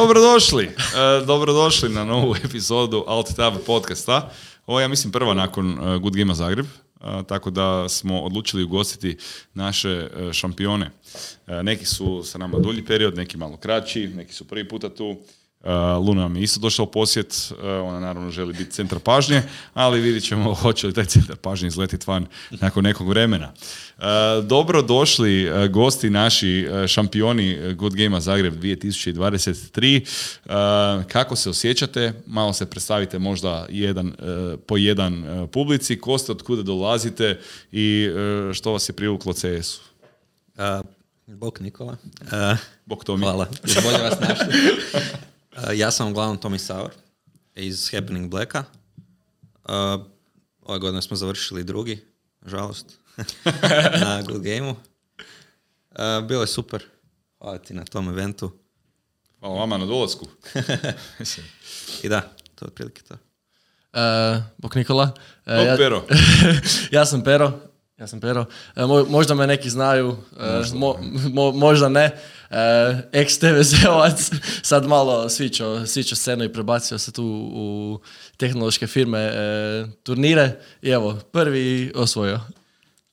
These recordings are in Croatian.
dobrodošli. E, dobrodošli na novu epizodu Alt Tab podcasta. Ovo ja mislim, prva nakon uh, Good Game Zagreb. tako da smo odlučili ugostiti naše šampione. neki su sa nama dulji period, neki malo kraći, neki su prvi puta tu. Uh, Luna nam je isto došla u posjet, uh, ona naravno želi biti centar pažnje, ali vidjet ćemo hoće li taj centar pažnje izletiti van nakon nekog vremena. Uh, dobro došli gosti naši šampioni Good Game Zagreb 2023. Kako se osjećate? Malo se predstavite možda jedan, po jedan publici. Ko ste, od kuda dolazite i što vas je privuklo CS-u? Bok Nikola. Bok Tomi. Hvala. Bolje vas našli. Uh, ja sam uglavnom Tommy Sauer iz Happening Blacka. Uh, ove godine smo završili drugi, žalost, na Good Gameu. Uh, bilo je super. Hvala ti na tom eventu. Hvala vama na dolasku. I da, to je otprilike to. Uh, Bok Nikola. Uh, ja, Pero. ja sam Pero. Ja sam Pero. Uh, možda me neki znaju, uh, mo, mo, možda ne uh, ex-TVZ-ovac, sad malo svičao, svičao scenu i prebacio se tu u tehnološke firme uh, turnire i evo, prvi osvojio.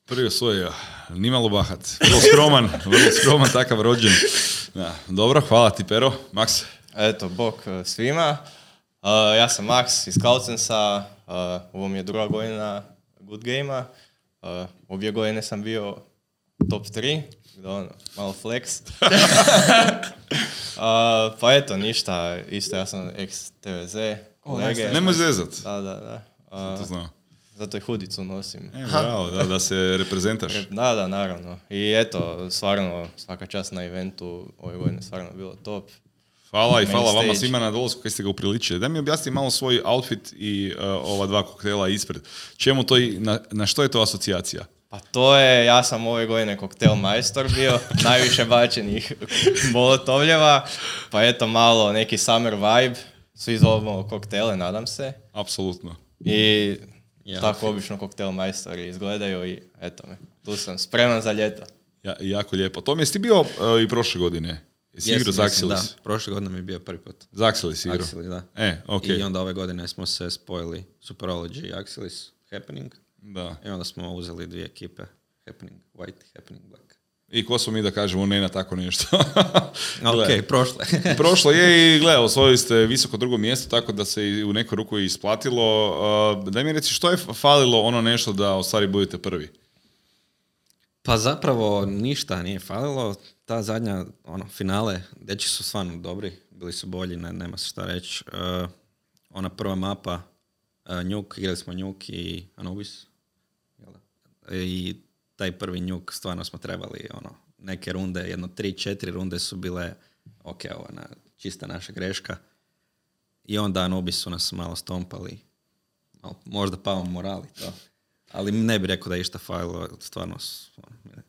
Prvi osvojio, nimalo bahat, vrlo skroman, vrlo skroman, takav rođen. Ja, dobro, hvala ti Pero, Max. Eto, bok e, svima. Uh, ja sam Max iz Kaucensa, uh, ovo mi je druga godina Good Game-a. Uh, obje godine sam bio top 3 ono, malo flex. pa eto, ništa, isto ja sam ex-TVZ, kolege. Nemoj zezat. Da, da, da. to znam. Zato i hudicu nosim. E, bravo, da, da se reprezentaš. Da, da, naravno. I eto, stvarno, svaka čast na eventu ove godine stvarno bilo top. Hvala i hvala vama svima na dolasku koji ste ga upriličili. Da mi objasni malo svoj outfit i uh, ova dva koktela ispred. Čemu to i, na, na što je to asocijacija? Pa to je, ja sam ove godine koktel majstor bio, najviše bačenih molotovljeva, pa eto malo neki summer vibe, svi zovemo koktele, nadam se. Apsolutno. I tako obično koktel majstori izgledaju i eto me, tu sam spreman za ljeto. Ja, jako lijepo. To mi jesi ti bio uh, i prošle godine? Jesi igrao Zaxilis? Da, prošle godine mi je bio prvi put. Zaxilis igrao? Axilis, da. E, okay. I onda ove godine smo se spojili Superology i Axilis Happening. Da. I onda smo uzeli dvije ekipe, Happening White i Happening Black. I ko smo mi da kažemo ne na tako nešto? ok, prošlo je. prošlo je i gle, osvojili ste visoko drugo mjesto, tako da se u neku ruku isplatilo. Uh, daj mi reci, što je falilo ono nešto da u stvari budete prvi? Pa zapravo ništa nije falilo. Ta zadnja ono, finale, deči su stvarno dobri, bili su bolji, ne, nema se šta reći. Uh, ona prva mapa, uh, Njuk, igrali smo Njuk i Anubis, i taj prvi njuk stvarno smo trebali ono, neke runde, jedno tri, četiri runde su bile ok, ovo na, čista naša greška. I onda Anubi su nas malo stompali. možda pao morali to. Ali ne bi rekao da je išta fajlo, stvarno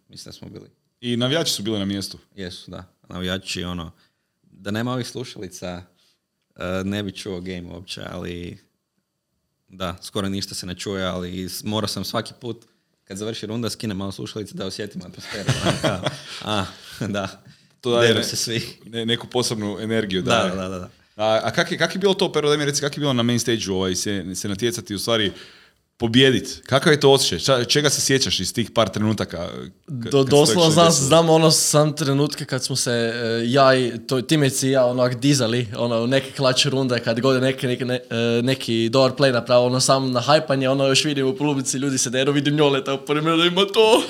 mislim da smo bili. I navijači su bili na mjestu? Jesu, da. Navijači, ono, da nema ovih slušalica, eh, ne bi čuo game uopće, ali da, skoro ništa se ne čuje, ali morao sam svaki put kad završi runda skinem malo slušalice da osjetim atmosferu. a, da. To daje se svi. Ne, neku posebnu energiju. Da, da, da. da. A, a kak je, kak je bilo to, pero da mi reci, kak je bilo na main stage ovaj, se, se natjecati u stvari pobijediti. Kakav je to osjećaj? Čega se sjećaš iz tih par trenutaka? Do, doslovno znam, znam ono sam trenutke kad smo se e, ja i to, timeci i ja onak dizali ono, neke klače runde kad god neki, neki, ne, e, neki dobar play napravo ono sam na hajpanje ono još vidim u polubici ljudi se deru vidim njole tako pored da ima to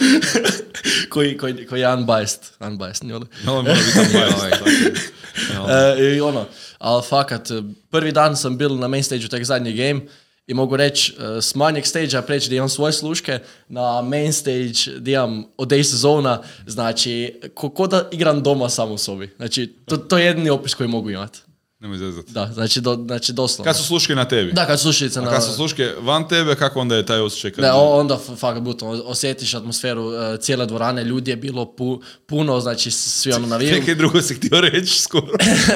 koji, koji, koji je unbiased unbiased njole no, mora biti unbiased e, i ono ali fakat prvi dan sam bil na main stage tek zadnji game i mogu reći uh, s manjeg stage preći da imam svoje sluške na main stage da imam Audacious Zona, znači ko, ko da igram doma sam u sobi. Znači to, to je jedini opis koji mogu imati. Nemoj zezati. Da, znači, do, znači doslovno. Kad su sluške na tebi? Da, kad su slušalice na... A kad su sluške van tebe, kako onda je taj osjećaj? Kad... Ne, onda fakat buto, osjetiš atmosferu uh, cijele dvorane, ljudi je bilo pu, puno, znači svi ono naviju. Nekaj drugo si htio reći skoro.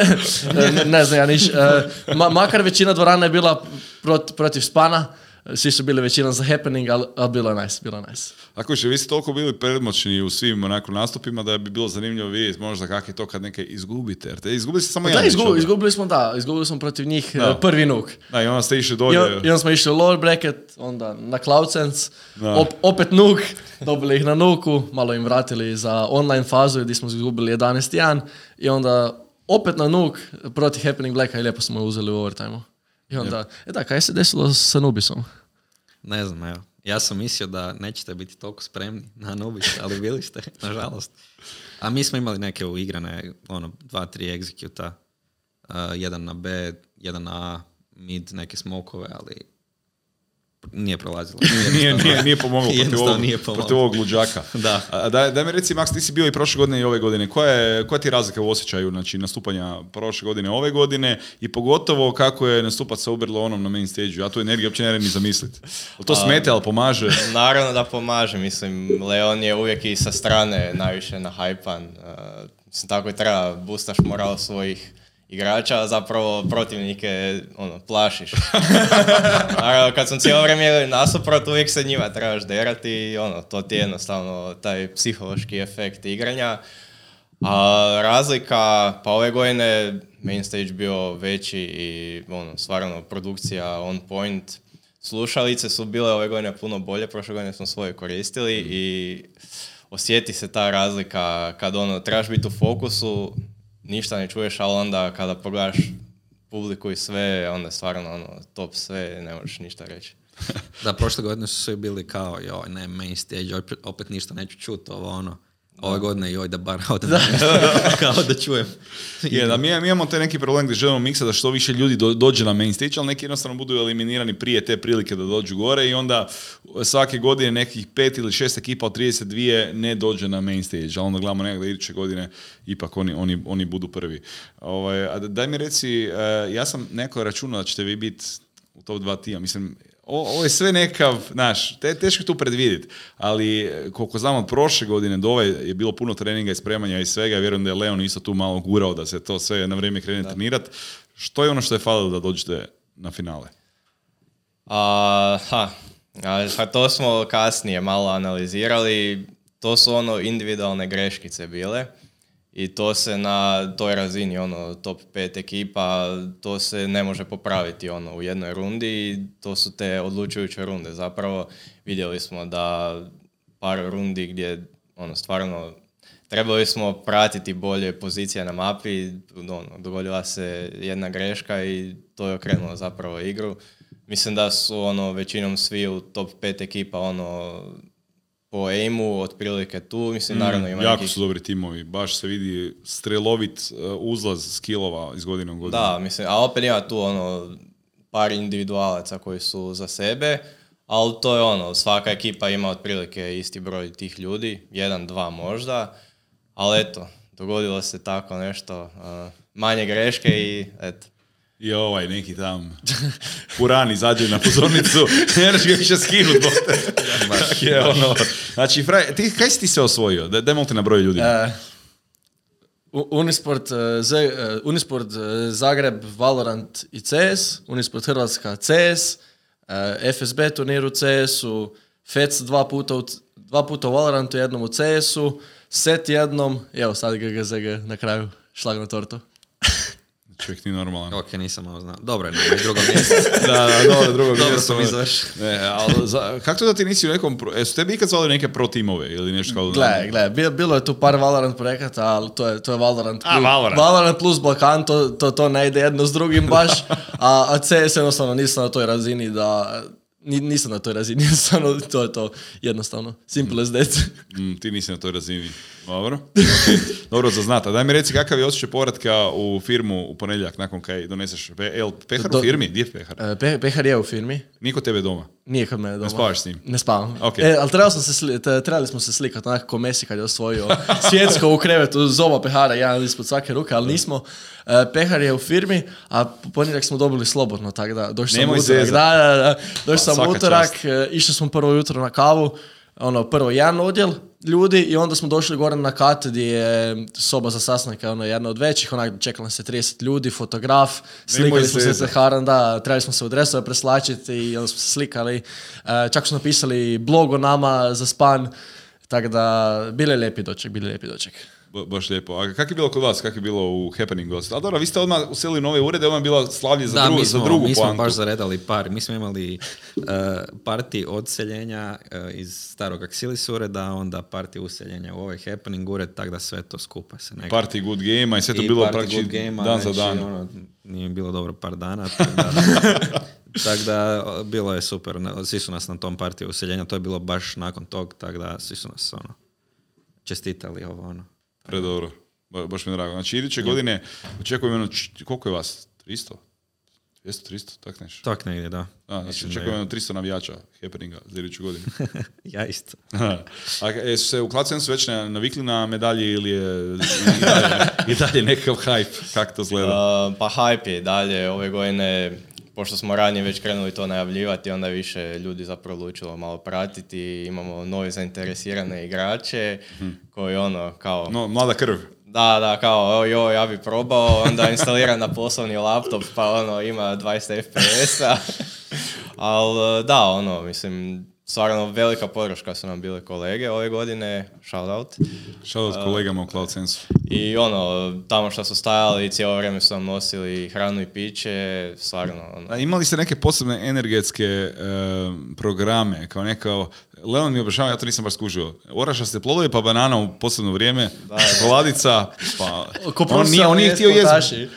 ne, ne, znam ja niš. Uh, ma, makar većina dvorana je bila prot, protiv spana, Svi su bili većinom za happening, ali, ali bilo je nice, bilo je nice. Ako vi ste toliko bili predmoćni u svim onako nastupima da bi bilo zanimljivo vidjeti možda kak je to kad neke izgubite. Jer te izgubili ste samo Da, jedan meč, izgubili, izgubili smo, da, izgubili smo protiv njih Da. e, prvi nuk. Da, i onda ste išli I, dolje. on- I onda smo išli u lower bracket, onda na Cloudsense, Da. op, opet nuk, dobili ih na nuku, malo im vratili za online fazu gdje smo izgubili 11-1 i onda opet na nuk protiv Happening Blacka i lijepo smo je uzeli u overtime I onda, e da, kaj se desilo sa Nubisom? Ne znam, evo. Ja sam mislio da nećete biti toliko spremni na Nubis, ali bili ste, nažalost. A mi smo imali neke uigrane, ono, dva, tri executa. Uh, jedan na B, jedan na A, mid, neke smokove, ali nije prolazilo. nije, nije, nije pomoglo protiv ovog, nije pomoglo. protiv ovog luđaka. Da. A, daj, daj mi reci, Max, ti si bio i prošle godine i ove godine. Koja, je, koja ti je razlika u osjećaju znači, nastupanja prošle godine ove godine i pogotovo kako je nastupat sa Uberlonom na main stage Ja tu energiju uopće ne ni zamisliti. To smete, ali pomaže? Naravno da pomaže, mislim, Leon je uvijek i sa strane najviše nahajpan. Uh, mislim, tako i treba, boostaš moral svojih igrača, zapravo protivnike ono, plašiš. Naravno, kad sam cijelo vrijeme nasuprot, uvijek se njima trebaš derati i ono, to ti je jednostavno taj psihološki efekt igranja. A razlika, pa ove godine main stage bio veći i ono, stvarno produkcija on point. Slušalice su bile ove godine puno bolje, prošle godine smo svoje koristili i osjeti se ta razlika kad ono, trebaš biti u fokusu, ništa ne čuješ, ali onda kada pogledaš publiku i sve, onda stvarno ono, top sve, ne možeš ništa reći. Da, prošle godine su svi bili kao, joj, ne, main stage, opet, opet ništa neću čuti, ovo ono. Ove godine, joj, da bar odem. kao da čujem. Je, da mi, mi imamo taj neki problem gdje želimo miksa da što više ljudi do- dođe na main stage, ali neki jednostavno budu eliminirani prije te prilike da dođu gore i onda svake godine nekih pet ili šest ekipa od 32 ne dođe na main stage, ali onda gledamo nekako da iduće godine ipak oni, oni, oni budu prvi. Ovaj, a da- daj mi reci, e, ja sam neko računao da ćete vi biti u top dva tima, mislim, o- ovo je sve nekav, znaš, te, teško je tu predvidjeti, ali e, koliko znam od prošle godine do ove je bilo puno treninga i spremanja i svega, ja vjerujem da je Leon isto tu malo gurao da se to sve na vrijeme krene trenirat. Što je ono što je falilo da dođete na finale? A, ha, a, pa to smo kasnije malo analizirali. To su ono individualne greškice bile. I to se na toj razini, ono, top 5 ekipa, to se ne može popraviti, ono, u jednoj rundi i to su te odlučujuće runde. Zapravo vidjeli smo da par rundi gdje, ono, stvarno trebali smo pratiti bolje pozicije na mapi, ono, dogodila se jedna greška i to je okrenulo zapravo igru. Mislim da su ono većinom svi u top 5 ekipa ono po aimu otprilike tu, mislim naravno ima Mm, jako nekih- su dobri timovi, baš se vidi strelovit uh, uzlaz skillova iz godine u godinu. Da, mislim, a opet ima tu ono par individualaca koji su za sebe, ali to je ono, svaka ekipa ima otprilike isti broj tih ljudi, jedan, dva možda, ali eto, dogodilo se tako nešto, uh, manje greške i eto. I ovaj neki tam Puran izađe na pozornicu, ne ga više skinut. je ono. Znači, fraj, ti, kaj si ti se osvojio? Da, daj te na broj ljudi. E, U- Unisport, e, Z- e, Unisport Zagreb, Valorant i CS, Unisport Hrvatska CS, FSB turnir u CS-u, FEC dva puta u, dva puta u Valorantu, jednom u CS-u, set jednom, evo sad GGZG na kraju, šlag na tortu. Čovjek ti normalan. Ok, nisam ovo znao. Dobro, je, na drugo mjesto. Da, da, dobro, drugo Dobro mjesto. sam izvršio. Ne, ali za, kako to da ti nisi u nekom, pro, jesu tebi ikad zvali neke pro timove ili nešto kao Gle, gle, bilo, bilo je tu par Valorant projekata, ali to je, to je Valorant. A, plus, Valorant. plus Balkan, to, to, to ne ide jedno s drugim baš, a, a CS jednostavno nisam na toj razini da, nisam na toj razini, jednostavno to je to, jednostavno, simple as that. Mm, ti nisi na toj razini. Dobro. Dobro za znat. A daj mi reci kakav je osjećaj povratka u firmu u ponedjeljak nakon kaj doneseš pe, el, pehar u firmi? Gdje je pehar? E, Pe- Pehar je u firmi, Niko tebe doma. Nije kod mene doma. spavaš s njim? Ne spavam. Ok. E, ali trebali smo se, sli- trebali smo se slikati onako ko Messi kad je osvojio svjetsko u krevetu uz oba pehara, jedan ispod svake ruke, ali nismo. E, pehar je u firmi, a ponedjeljak smo dobili slobodno, tako da došli sam utorak. Da, da, da. Došli Pa, sam utorak, e, išli smo prvo jutro na kavu, ono, prvo jedan odjel ljudi i onda smo došli gore na kat gdje je soba za sastanke, ono, jedna od većih, onak, čekalo se 30 ljudi, fotograf, slikali smo se sa Haran, da, trebali smo se u dresove preslačiti i onda smo se slikali. E, čak smo napisali blog o nama za span, tako da, bili lijepi doček, bili lijepi doček baš lijepo. A kako je bilo kod vas? Kako je bilo u Happeningu? A dobro, vi ste odmah uselili nove urede, ovo je bilo slavlje za, drugu, mi smo, za drugu mi smo baš zaredali par. Mi smo imali uh, parti odseljenja uh, iz starog Axilis ureda, onda parti useljenja u ovaj Happening ured, tako da sve to skupa se nekako. Party good game i sve to I bilo praktički dan za znači, dan. Ono, nije bilo dobro par dana, tako da, tak da bilo je super. Svi su nas na tom partiju useljenja, to je bilo baš nakon tog, tako da svi su nas ono, čestitali ovo ono. Predobro. Ba, baš mi je drago. Znači, iduće godine očekujem jedno, koliko je vas? 300? 200, 300, tak nešto? Tak negdje, da. A, znači, očekujem jedno 300 navijača happeninga za iduću godinu. ja isto. A jesu se u Klacensu već navikli na medalje ili je i dalje, i dalje nekakav hype? Kako to izgleda? Uh, pa hype je dalje. Ove godine pošto smo ranije već krenuli to najavljivati, onda je više ljudi zapravo odlučilo malo pratiti. Imamo nove zainteresirane igrače hmm. koji ono kao... No, mlada krv. Da, da, kao, jo, ja bi probao, onda instalira na poslovni laptop, pa ono, ima 20 FPS-a. Ali da, ono, mislim, stvarno velika podrška su nam bile kolege ove godine, shout out. Shout out kolegama u Cloud Sense. I ono, tamo što su stajali, cijelo vrijeme su nam nosili hranu i piće, stvarno. Ono. A imali ste neke posebne energetske programe, kao neka, Leon mi objašnjava, ja to nisam baš skužio. Oraša ste plodovi pa banana u posebno vrijeme, koladica, pa... on nije, on nije htio jesti,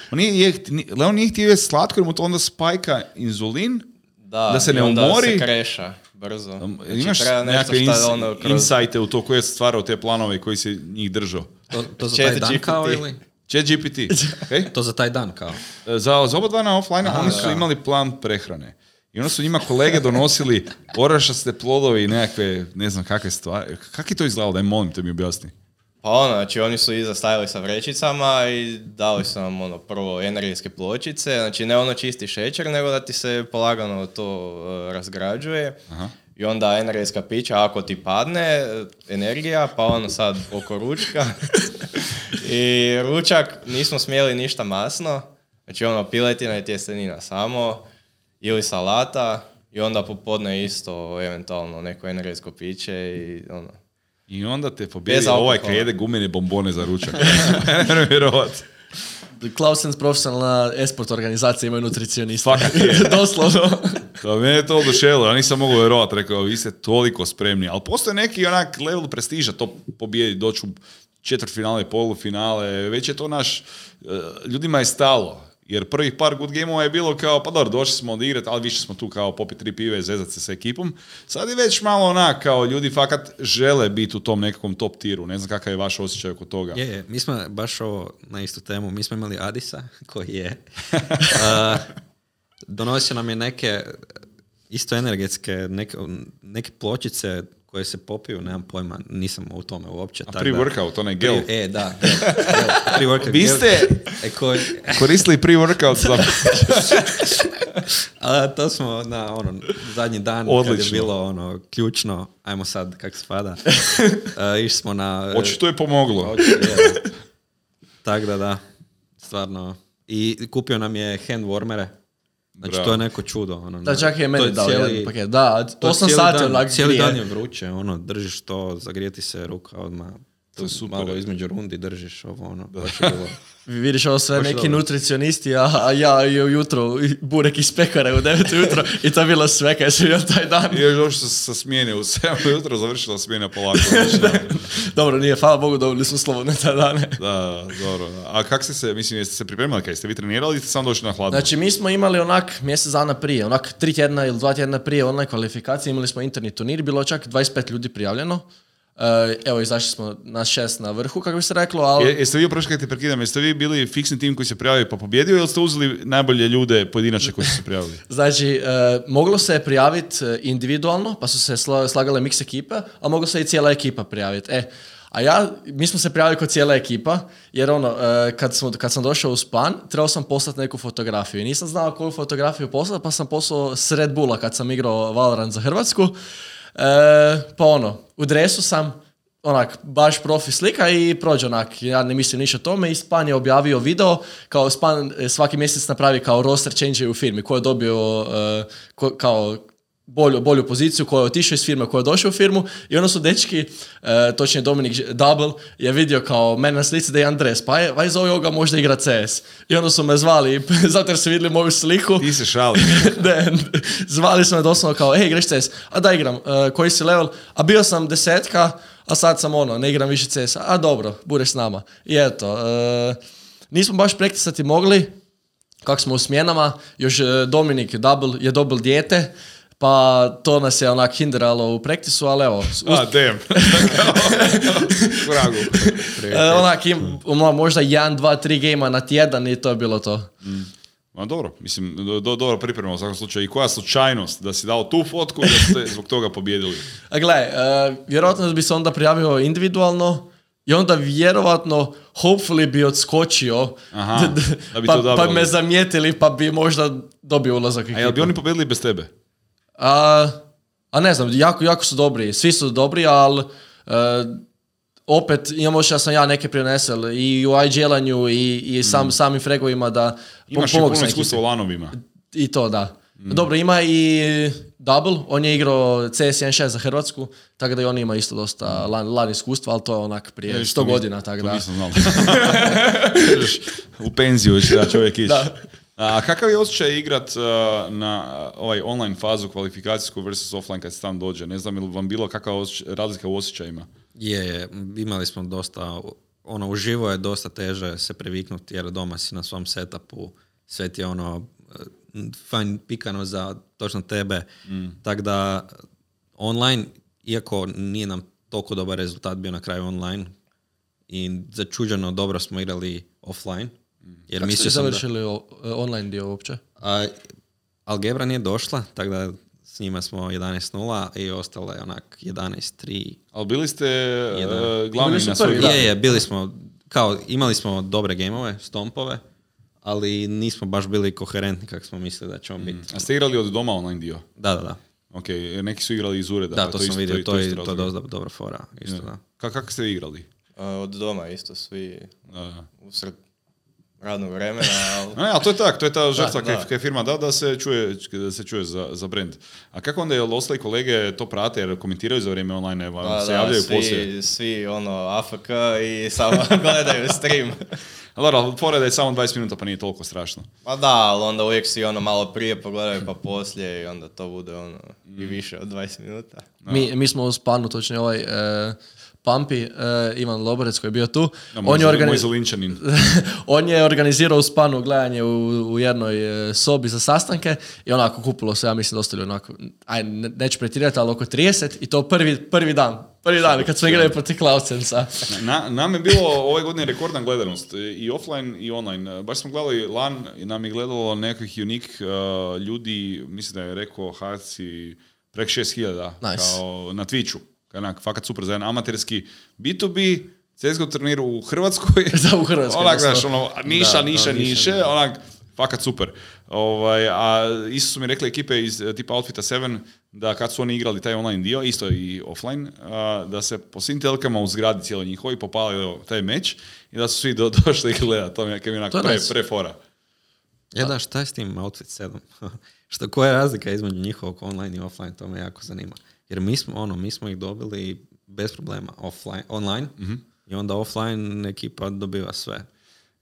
Leon nije htio jesti slatko jer mu to onda spajka inzulin, da, da se ne onda umori. se kreša brzo. Znači, Imaš nekakve ins, ono, kroz... insajte u to koje je stvarao te planove koji se njih držao? To, to za taj dan kao ili? Chat GPT. Okay? to za taj dan kao? E, za, za oba dva na offline oni su imali plan prehrane. I onda su njima kolege donosili orašaste plodovi i nekakve, ne znam kakve stvari. Kako je to izgledalo? Daj molim te mi objasni. Pa ono, znači oni su iza stajali sa vrećicama i dali su nam ono prvo energetske pločice, znači ne ono čisti šećer, nego da ti se polagano to uh, razgrađuje. Aha. I onda energetska pića, ako ti padne energija, pa ono sad oko ručka. I ručak nismo smjeli ništa masno, znači ono piletina i tjestenina samo, ili salata, i onda popodne isto eventualno neko energetsko piće i ono, i onda te pobjedi ovaj kad jede gumene bombone za ručak. ne vjerovat. Klausens profesionalna esport organizacija imaju nutricionista. Fakat je. Doslovno. Da, mene je to oduševilo, ja nisam mogao vjerovat, rekao, vi ste toliko spremni, ali postoje neki onak level prestiža to pobijedi, doći u četvrtfinale, polufinale, već je to naš, e, ljudima je stalo. Jer prvih par good gameova je bilo kao, pa dobro, došli smo odigrati, ali više smo tu kao popit tri pive i zezat se sa ekipom. Sad je već malo onak, kao ljudi fakat žele biti u tom nekakvom top tiru. Ne znam kakav je vaš osjećaj oko toga. Je, je. mi smo baš ovo na istu temu, mi smo imali Adisa, koji je uh, donosio nam je neke isto energetske, neke, neke pločice koje se popiju, nemam pojma, nisam u tome uopće. A pre-workout, onaj gel? e, da, pre-workout Vi ste e, koristili pre-workout za... A, to smo na ono, zadnji dan Odlično. kad je bilo ono, ključno, ajmo sad kak spada, uh, išli smo na... Očito je pomoglo. Tako da, da, stvarno. I kupio nam je hand warmere, Znači to je neko čudo. Ono, da, čak je meni dao cijeli, jedan paket. Da, 8 sati onak Cijeli dan je vruće, ono, držiš to, zagrijeti se ruka odmah. To je super. Malo između rundi držiš ovo, ono, da. baš bilo... Vidiš ovo sve neki nutricionisti, a, a ja i ujutro burek iz pekare u 9 ujutro i to je bilo sve kaj sam taj dan. I još došli sa, sa smjene u 7 ujutro, završila smjena polako. dobro, nije, hvala Bogu, dobili smo slobodne taj dane. da, dobro. A kak ste se, mislim, jeste se pripremali, kaj ste vi trenirali ili ste sam došli na hladno? Znači, mi smo imali onak mjesec dana prije, onak tri tjedna ili dva tjedna prije online kvalifikacije, imali smo interni turnir, bilo čak 25 ljudi prijavljeno. Uh, evo, izašli smo na šest na vrhu, kako bi se reklo, ali... Je, jeste vi, prošli kako te prekidam, jeste vi bili fiksni tim koji se prijavio pa pobjedio ili ste uzeli najbolje ljude pojedinače koji su se prijavili? znači, uh, moglo se prijaviti e, individualno, pa su se slagale mix ekipe, a moglo se i cijela ekipa prijaviti. E, a ja, mi smo se prijavili kod cijela ekipa, jer ono, kad, smo, kad sam došao u span, trebao sam poslati neku fotografiju i nisam znao koju fotografiju poslati, pa sam poslao s Red Bulla kad sam igrao Valorant za Hrvatsku pa ono, u dresu sam, onak, baš profi slika i prođe onak, ja ne mislim ništa o tome. I Span je objavio video, kao Span e, svaki mjesec napravi kao roster change u firmi, ko je dobio e, kao bolju, bolju poziciju, ko je otišao iz firme, ko je došao u firmu i onda su dečki, e, točnije Dominik Double, je vidio kao mene na slici da je Andres, pa je, vaj zove ovoga možda igra CS. I onda su me zvali, zato jer su vidjeli moju sliku. Ti se šali. ne, zvali su me doslovno kao, ej, igraš CS? A da igram, koji si level? A bio sam desetka, a sad sam ono, ne igram više CS, a dobro, budeš s nama. I eto, e, nismo baš prektisati mogli, kako smo u smjenama, još e, Dominik double, je dobil dijete, pa to nas je onak hinderalo u prektisu, ali evo. A, damn. e, onak, im, možda jedan, dva, tri gejma na tjedan i to je bilo to. Mm. Ma dobro, mislim, do, dobro pripremao u svakom slučaju. I koja slučajnost da si dao tu fotku da ste zbog toga pobjedili? A gle, uh, vjerojatno bi se onda prijavio individualno i onda vjerojatno, hopefully bi odskočio Aha, da bi pa, to pa me zamijetili pa bi možda dobio ulazak. A jel bi oni pobjedili bez tebe? A, a ne znam, jako, jako su dobri. Svi su dobri, ali uh, opet imamo ja sam ja neke prinesel i u IGL-anju i, i sam, mm. samim fregovima da Imaš i puno iskustva u lanovima. I to, da. Mm. Dobro, ima i Double, on je igrao CS 1.6 za Hrvatsku, tako da i on ima isto dosta lan, lan iskustva, ali to je onak prije 100 godina, tako da. nisam znao. u penziju će da čovjek ići. Da. A kakav je osjećaj igrat uh, na ovaj online fazu kvalifikacijsku versus offline kad se tam dođe? Ne znam, ili vam bilo kakva razlika u osjećajima? Je, je, imali smo dosta, ono, uživo je dosta teže se previknuti jer doma si na svom setupu, sve ti je ono, fajn pikano za točno tebe. Mm. Tako da online, iako nije nam toliko dobar rezultat bio na kraju online i začuđeno dobro smo igrali offline. Jer Kako ste završili da, online dio uopće? A, Algebra nije došla, tako da s njima smo 11-0 i ostalo je onak 11-3. Ali bili ste uh, glavni bili na svoj Je, je, bili smo, kao imali smo dobre gameove, stompove, ali nismo baš bili koherentni kako smo mislili da ćemo mm. biti. A ste igrali od doma online dio? Da, da, da. Ok, neki su igrali iz ureda. Da, pa to, to sam vidio, to, to, je to dosta dobra fora. Isto, da. Kako ste igrali? Uh, od doma isto, svi uh. usred radnog vremena. Ali... Ali to je tak, to je ta žrtva kaj firma da, da se čuje, da se čuje za, za brand. A kako onda je ostali kolege to prate jer komentiraju za vrijeme online, evo, da, se javljaju svi, poslije? Svi ono AFK i samo gledaju stream. Ali dobro, fora da je samo 20 minuta pa nije toliko strašno. Pa da, ali onda uvijek si ono malo prije pogledaju pa poslije i onda to bude ono i mm. više od 20 minuta. Mi, mi smo u spanu, točnije ovaj... E, Pampi, uh, Ivan Loborec koji je bio tu. on, je organiz... on je organizirao u Spanu gledanje u, u jednoj uh, sobi za sastanke i onako kupilo se, ja mislim, dosta onako, aj, ne, neću pretirati, ali oko 30 i to prvi, prvi dan. Prvi dan kad smo igrali protiv Klausensa. Na, nam je bilo ove godine rekordna gledanost i offline i online. Baš smo gledali LAN i nam je gledalo nekakvih unik uh, ljudi, mislim da je rekao Harci preko 6000 nice. kao na Twitchu onak, fakat super za jedan amaterski B2B CSGO turnir u Hrvatskoj. da, u Hrvatskoj. Onak, znaš, ono, niša, da, niša, niše, onak, fakat super. Ovaj, a isto su mi rekli ekipe iz eh, tipa Outfita 7 da kad su oni igrali taj online dio, isto i offline, da se po svim telkama u zgradi cijelo njihovi popali taj meč i da su svi do, došli gledati. To mi je onak pre, pre fora. Ja da, šta je s tim Outfit 7? Šta, koja je razlika između njihovog online i offline? To me jako zanima. Jer mi smo, ono, mi smo ih dobili bez problema offline, online mm i onda offline ekipa dobiva sve.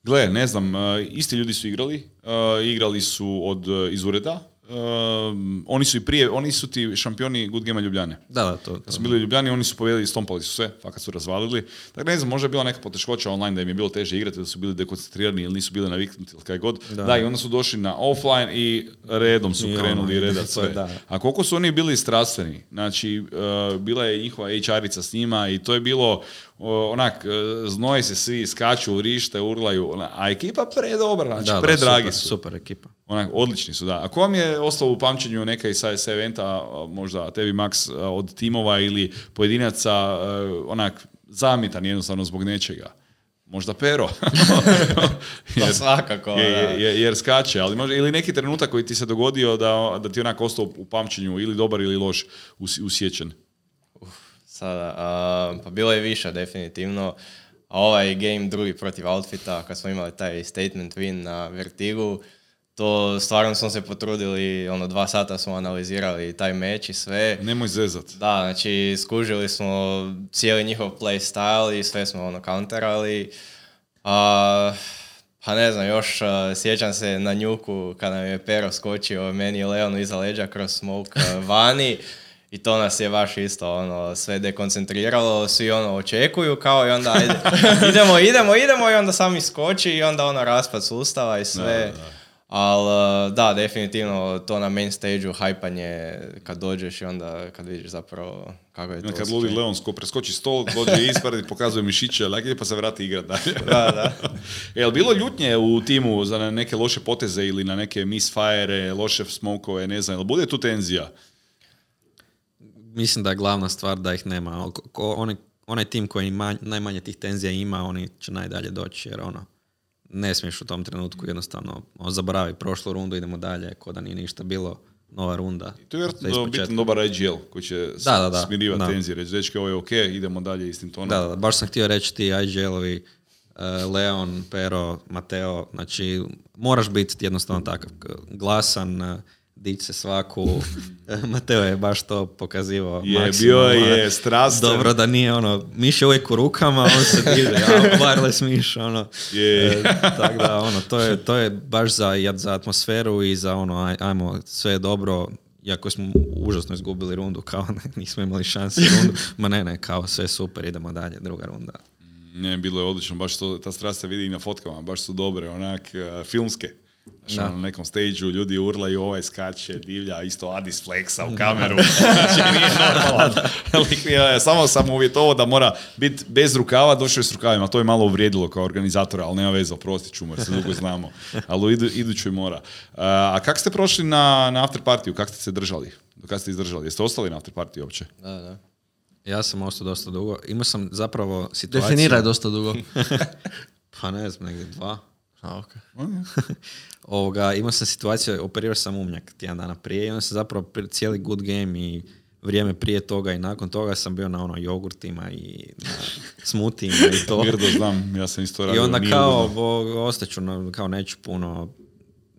Gle, ne znam, e, isti ljudi su igrali, e, igrali su od e, iz ureda, Um, oni su i prije, oni su ti šampioni Good Game Ljubljane. Da, da, to, to. su bili Ljubljani, oni su pobjedili, stompali su sve, fakat su razvalili. Dakle, ne znam, možda je bila neka poteškoća online da im je bilo teže igrati, da su bili dekoncentrirani ili nisu bili naviknuti ili kaj god. Da. i onda su došli na offline i redom su I krenuli ono, redat sve. Da. A koliko su oni bili strastveni? Znači, uh, bila je njihova HR-ica s njima i to je bilo onak, e, znoje se svi, skaču, rište, urlaju, a ekipa predobra, znači predragi su. Super ekipa. Onak, odlični su, da. A ko vam je ostalo u pamćenju neka iz sa eventa, možda tebi Max, od timova ili pojedinaca, e, onak, zamitan jednostavno zbog nečega? možda pero. jer, svakako. jer skače, ali možda, ili neki trenutak koji ti se dogodio da, da ti onak ostao u pamćenju ili dobar ili loš usjećan. Sada, pa bilo je više definitivno. A ovaj game drugi protiv Outfita, kad smo imali taj statement win na Vertigu, to stvarno smo se potrudili, ono dva sata smo analizirali taj meč i sve. Nemoj zezat. Da, znači skužili smo cijeli njihov play style i sve smo ono counterali. A, pa ne znam, još sjećam se na njuku kada nam je Pero skočio meni i Leonu iza leđa kroz smoke vani. I to nas je baš isto ono, sve dekoncentriralo, svi ono očekuju kao i onda ajde, idemo, idemo, idemo i onda sami skoči i onda ono raspad sustava i sve. Ali da, definitivno to na main stage-u hajpanje kad dođeš i onda kad vidiš zapravo kako je to. Kad ludi Leon ko preskoči stol, dođe ispred i pokazuje mišiće, pa se vrati igrat dalje. da, da. Je bilo ljutnje u timu za neke loše poteze ili na neke misfire, loše smokove, ne znam, jel bude tu tenzija? Mislim da je glavna stvar da ih nema. Onaj, onaj tim koji najmanje tih tenzija ima, oni će najdalje doći jer ono, ne smiješ u tom trenutku jednostavno on zaboravi prošlu rundu, idemo dalje, ko da nije ništa bilo, nova runda. I to je bitan dobar IGL koji će da, da, da, smirivati tenzije, reći, dečke, ovo je ok, idemo dalje istim tonom. Da, da, baš sam htio reći ti IGL-ovi, uh, Leon, Pero, Mateo, znači moraš biti jednostavno takav glasan, dić se svaku. Mateo je baš to pokazivao. Je, bio je strastan. Dobro da nije ono, miš je uvijek u rukama, on se diže, ja, wireless miš, ono. Je. E, tako da, ono, to je, to je baš za, za atmosferu i za ono, aj, ajmo, sve je dobro, iako smo užasno izgubili rundu, kao ne, nismo imali šanse rundu, ma ne, ne, kao sve super, idemo dalje, druga runda. Ne, bilo je odlično, baš to, ta strast se vidi i na fotkama, baš su dobre, onak, uh, filmske. Na nekom stage ljudi urlaju, ovaj skače, divlja, isto Adis flexa u kameru. znači, nije normalno. Samo sam uvjetovo da mora biti bez rukava, došao je s rukavima. To je malo uvrijedilo kao organizatora, ali nema veze, oprostit ću mu jer se dugo znamo. Ali u idu, idućoj mora. A kak ste prošli na, na after partiju? Kak ste se držali? Kada ste izdržali? Jeste ostali na after partiju uopće? Da, da. Ja sam ostao dosta dugo. Imao sam zapravo situaciju... Definiraj dosta dugo. pa ne znam, negdje dva. A, okay. Ovoga, imao sam situaciju, operirao sam umnjak tjedan dana prije i onda sam zapravo cijeli good game i vrijeme prije toga i nakon toga sam bio na ono jogurtima i na smutima i to. Grdo znam, ja sam isto radio. I onda kao, ostaću, kao neću puno,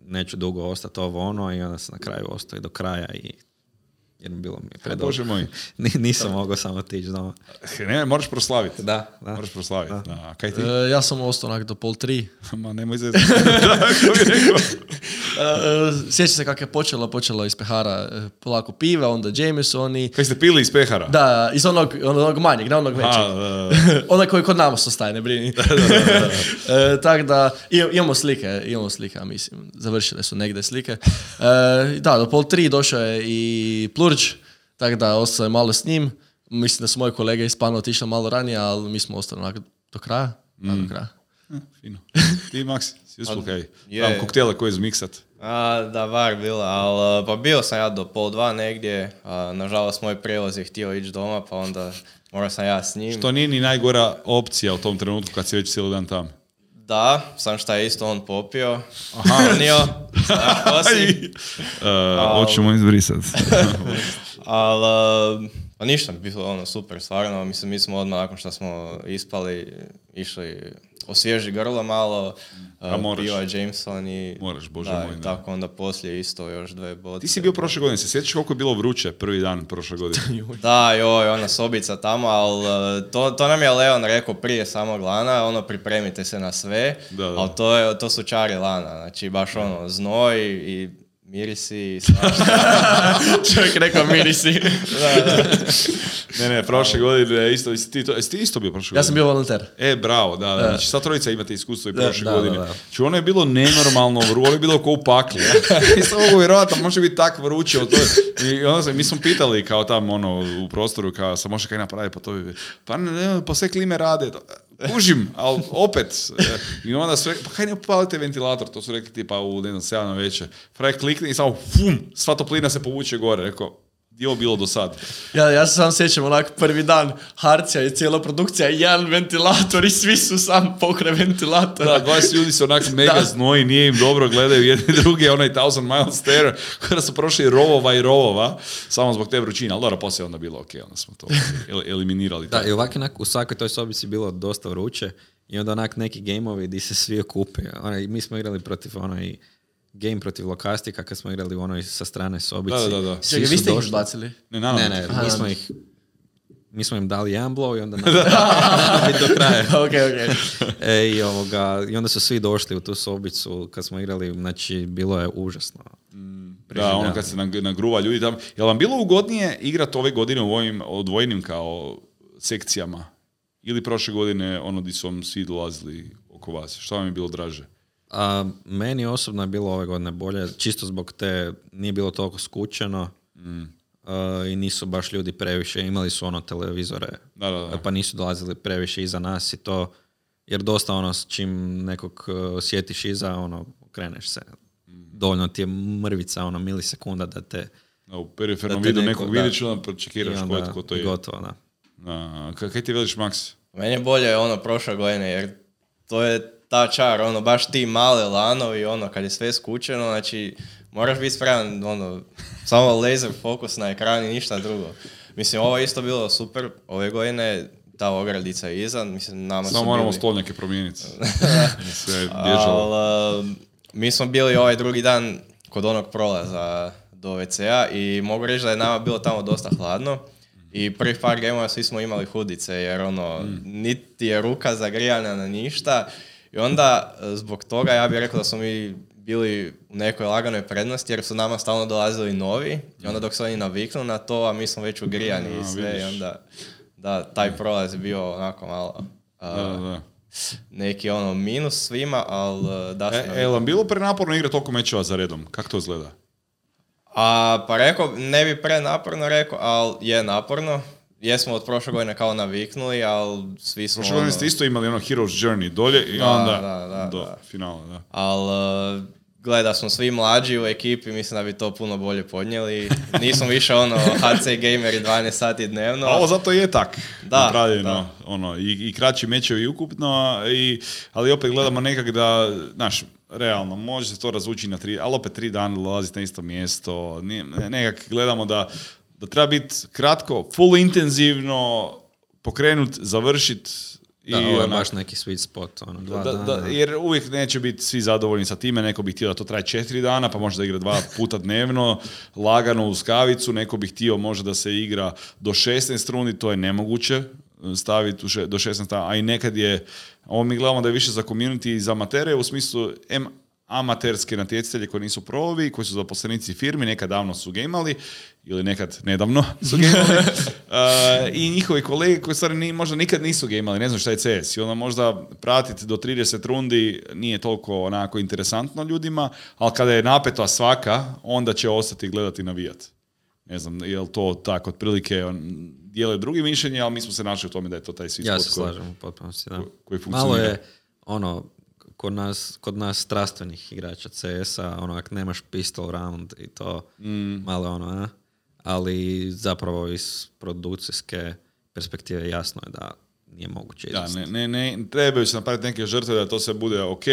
neću dugo ostati ovo ono i onda sam na kraju ostao i do kraja i jer bilo mi je predobro. Bože moj. Nisam mogao samo otići doma. Ne, moraš proslaviti. Da, da. Moraš proslaviti. Da. A, kaj ti? E, ja sam ostao onak do pol tri. Ma nemoj se... Sjeća se kako je počelo, počelo iz pehara e, polako piva, onda Jameson i... Kaj ste pili iz pehara? Da, iz onog, onog manjeg, ne onog većeg. Onaj koji kod nama ostaje, ne brini. e, Tako da, imamo slike, imamo slike, mislim, završile su negdje slike. E, da, do pol tri došao je i Plur tako da ostao je malo s njim. Mislim da su moji kolege iz Pana otišli malo ranije, ali mi smo ostali onako do kraja. Mm. do kraja. fino. Ti, Max, si uspio kaj? Tam koktele koje zmiksat. A, da, var bila, ali pa bio sam ja do pol dva negdje, a, nažalost moj prevoz je htio ići doma, pa onda morao sam ja s njim. Što nije ni najgora opcija u tom trenutku kad si već cijeli dan tamo. Da, sam šta je isto on popio. Aha. Crnio. uh, Hoćemo izbrisat. Ali, pa ništa, bilo ono super, stvarno. Mislim, mi smo odmah nakon što smo ispali, išli osvježi grlo malo, A moraš. Jameson i... Moraš, bože da, moj. tako onda poslije isto još dve boce. Ti si bio prošle godine, se sjećaš koliko je bilo vruće prvi dan prošle godine? da, joj, ona sobica tamo, ali e, to, to nam je Leon rekao prije samog lana, ono pripremite se na sve, da, da. ali to, je, to su čari lana, znači baš ono znoj i mirisi i svašta. Čovjek rekao mirisi. da, da. Ne, ne, prošle godine isto, ti, to, ti isto bio prošle godine? Ja sam bio volonter. E, bravo, da, da. Znači, sva trojica imate iskustvo i prošle da, godine. Da, da. Znači, ono je bilo nenormalno vruće, ono je bilo kao u pakli. Nisam mogu vjerovati, može biti tak vruće. To I onda se, mi smo pitali kao tamo ono, u prostoru, kao, sam može kaj napraviti, pa to bi... Pa ne, pa sve klime rade. Kužim, ali opet, e, i onda sve, pa kaj ne upalite ventilator, to su rekli tipa u, ne znam, 7 na večer. Fraj klikni i samo, fum, sva toplina se povuče gore. Rekao, je ovo bilo do sad? Ja, ja se sam sjećam onak prvi dan Harcija i cijela produkcija, jedan ventilator i svi su sam pokre ventilatora. Da, 20 ljudi su onak mega Da. znoji, nije im dobro, gledaju jedni drugi, onaj Thousand Miles Stare, kada su prošli rovova i rovova, samo zbog te vrućine, ali dobro, poslije je onda bilo ok, onda smo to el- eliminirali. Da, i ovak onak u svakoj toj sobici bilo dosta vruće i onda onak neki gameovi di se svi okupe. Onaj, mi smo igrali protiv onaj game protiv lokastika kad smo igrali u onoj sa strane sobici. Da, da, da. Svi Čekaj, vi ste ih došli- izbacili? Ne, naravno. Ne, ne, Aha. mi smo ih mi smo im dali jedan blow i onda nam do kraja. ok, ok. E, i, ovoga, I onda su svi došli u tu sobicu kad smo igrali, znači bilo je užasno. Da, ono kad se nag- nagruva ljudi tamo. Jel vam bilo ugodnije igrati ove godine u ovim odvojenim kao sekcijama? Ili prošle godine ono di su vam svi dolazili oko vas? Šta vam je bilo draže? A, meni osobno je bilo ove godine bolje, čisto zbog te, nije bilo toliko skučeno a, i nisu baš ljudi previše, imali su ono televizore, Da, da, da. pa nisu dolazili previše iza nas i to, jer dosta ono s čim nekog uh, osjetiš iza, ono, kreneš se. Dovoljno ti je mrvica, ono, milisekunda da te... Da, u perifernom vidu neko- nekog da. vidiš, onda pročekiraš ko, onda je- ko to je. Gotovo, da. Ka- kaj ti veliš, Max? Meni je bolje ono prošle godine jer to je ta čar, ono baš ti male lanovi, ono kad je sve skučeno, znači moraš biti spreman, ono, samo laser fokus na ekran i ništa drugo. Mislim, ovo je isto bilo super, ove godine ta ogradica je iza, mislim, nama Samo su moramo bili... stolnjake promijeniti. Sve je bježalo. Al, uh, mi smo bili ovaj drugi dan kod onog prolaza do WC-a i mogu reći da je nama bilo tamo dosta hladno. I prvih par gemova svi smo imali hudice jer ono, niti je ruka zagrijana na ništa. I onda uh, zbog toga ja bih rekao da smo mi bili u nekoj laganoj prednosti jer su nama stalno dolazili novi i onda dok se oni naviknu na to, a mi smo već ugrijani A, i sve i onda da, taj prolaz je bio onako malo uh, Da, da, neki ono minus svima, ali da E, smo... e, jel vam bilo prenaporno igrati toliko mečeva za redom? Kako to izgleda? A, pa rekao, ne bi prenaporno rekao, ali je naporno. Jesmo od prošle godine kao naviknuli, ali svi smo... Prošle godine ono- ste isto imali ono Hero's Journey dolje i Da, onda da, da, do da. finala, da. Ali gleda smo svi mlađi u ekipi, mislim da bi to puno bolje podnijeli. Nismo više ono HC gameri 12 sati dnevno. A ovo zato je tak Da, napravljeno, da. ono, i, i kraći mečevi ukupno, i, ali opet gledamo nekak da, znaš, realno, može se to razvući na tri, ali opet tri dana dolaziti na isto mjesto, nekak gledamo da, da treba biti kratko, full intenzivno, pokrenut, završit, Da, ovo je onak- baš neki sweet spot, ono, dva da, dana. da, jer uvijek neće biti svi zadovoljni sa time, neko bi htio da to traje četiri dana, pa možda igra dva puta dnevno, lagano uz kavicu, neko bi htio možda da se igra do 16 rundi, to je nemoguće staviti u še- do 16, dana, a i nekad je, ovo mi gledamo da je više za community i za amatere, u smislu em, amaterske natjecatelje koji nisu provi, koji su zaposlenici firmi, nekad davno su gamali, ili nekad nedavno su gamali, uh, i njihovi kolege koji stvari ni, možda nikad nisu gamali, ne znam šta je CS, i onda možda pratiti do 30 rundi nije toliko onako interesantno ljudima, ali kada je napeta svaka, onda će ostati gledati i navijati. Ne znam, je li to tako otprilike on, dijele drugi mišljenje, ali mi smo se našli u tome da je to taj sweet Ja spot se koji- slažem da. koji- koji Malo funkcionira. je, ono, kod nas, kod nas strastvenih igrača CS-a, ono, ako nemaš pistol round i to, Mm. malo ono, a? ali zapravo iz produkcijske perspektive jasno je da nije moguće Da, ne, ne, ne, trebaju se napraviti neke žrtve da to sve bude ok,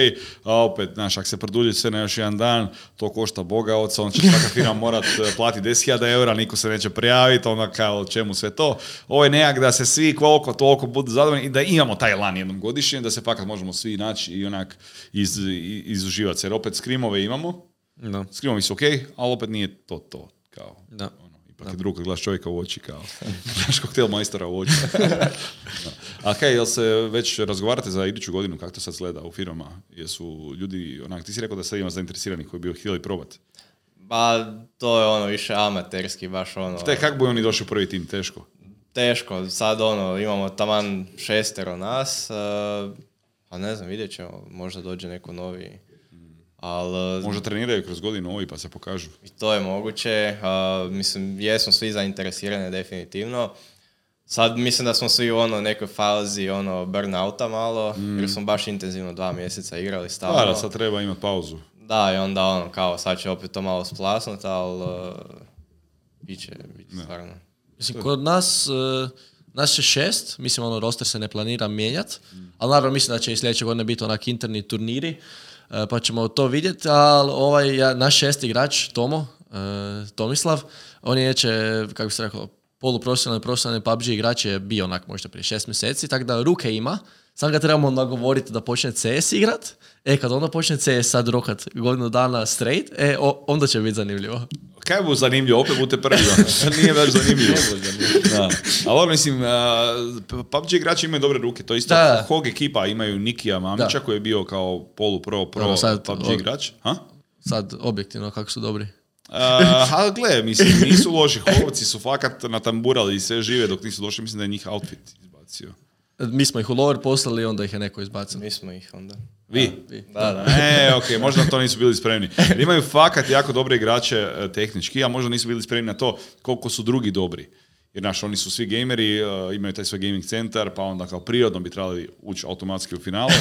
a opet, znaš, ako se produlji sve na još jedan dan, to košta boga oca, on će svaka firma morat eh, platiti 10.000 eura, niko se neće prijaviti, onda kao čemu sve to. Ovo je nekak da se svi koliko toliko budu zadovoljni i da imamo taj lan jednom godišnje, da se fakat možemo svi naći i onak iz, i- izuživati. Jer opet skrimove imamo, Da. skrimovi su ok, ali opet nije to to. Kao, Da. Ipak je drugo kad gledaš čovjeka u oči kao, gledaš koktel majstora u oči. Da. A kaj, jel se već razgovarate za iduću godinu, kako to sad gleda u firmama? Jesu ljudi, onak, ti si rekao da sad ima zainteresiranih koji bi htjeli probati. Pa to je ono više amaterski, baš ono... Je, kako bi oni došli u prvi tim, teško? Teško, sad ono, imamo taman šestero nas, uh, pa ne znam, vidjet ćemo, možda dođe neko novi. Ali Možda treniraju kroz godinu ovi pa se pokažu. i to je moguće, uh, mislim, jesmo svi zainteresirani definitivno. Sad mislim da smo svi u ono nekoj fazi ono burnouta malo, jer smo baš intenzivno dva mjeseca igrali stalno. Da, da, sad treba imati pauzu. Da, i onda ono, kao, sad će opet to malo splasnut, ali uh, Biće, biće stvarno. Mislim, kod nas, uh, nas je šest, mislim, ono, roster se ne planira mijenjat, ali naravno mislim da će i sljedeće godine biti onak interni turniri, uh, pa ćemo to vidjeti, ali ovaj, ja, naš šest igrač, Tomo, uh, Tomislav, on je neće, kako bi se rekao, poluprofesionalni profesionalni PUBG igrač je bio onak možda prije šest mjeseci, tako da ruke ima, Sad ga trebamo nagovoriti da počne CS igrat. E, kad onda počne CS sad rokat godinu dana straight, e, o, onda će biti zanimljivo. Kaj bu zanimljivo? Opet budete prvi. ono. Nije baš zanimljivo. da. Ali mislim, uh, PUBG igrači imaju dobre ruke. To je isto Da. Hog ekipa imaju Nikija Mamića Da. koji je bio kao polu pro pro Dobro, sad PUBG igrač. Ha? Sad, objektivno, kako su dobri. Uh, a gle, mislim, nisu loši. Hovci su fakat natamburali i sve žive dok nisu došli. Mislim da je njih outfit izbacio. Mi smo ih u lower poslali, onda ih je neko izbacio. Mi smo ih onda. Vi? Vi. Da, da. E, ok, možda to nisu bili spremni. Jer imaju fakat jako dobre igrače e, tehnički, a možda nisu bili spremni na to koliko su drugi dobri. Jer naš, oni su svi gameri, e, imaju taj svoj gaming centar, pa onda kao prirodno bi trebali ući automatski u finale.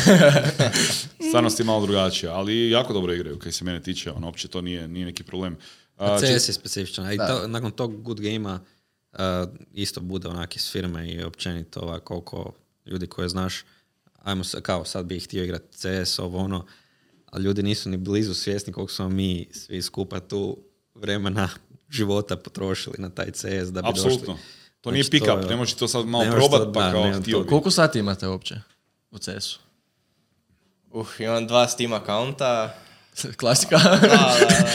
Stvarnost je malo drugačija, ali jako dobro igraju, kaj se mene tiče, ono, uopće to nije, nije neki problem. A, CS je specifičan. A i to- nakon tog good game isto bude onak iz firme i općenito ovak koliko ljudi koje znaš, ajmo se, kao sad bi htio igrati CS, ovo ono, ali ljudi nisu ni blizu svjesni koliko smo mi svi skupa tu vremena života potrošili na taj CS da bi Apsolutno. došli. To nije Znači, pick to up, je- ne možeš to sad malo probat, to- pa da, kao ne, htio. Koliko sati imate uopće u CS-u? Uh, imam dva Steam akaunta. Klasika. Da, da, da.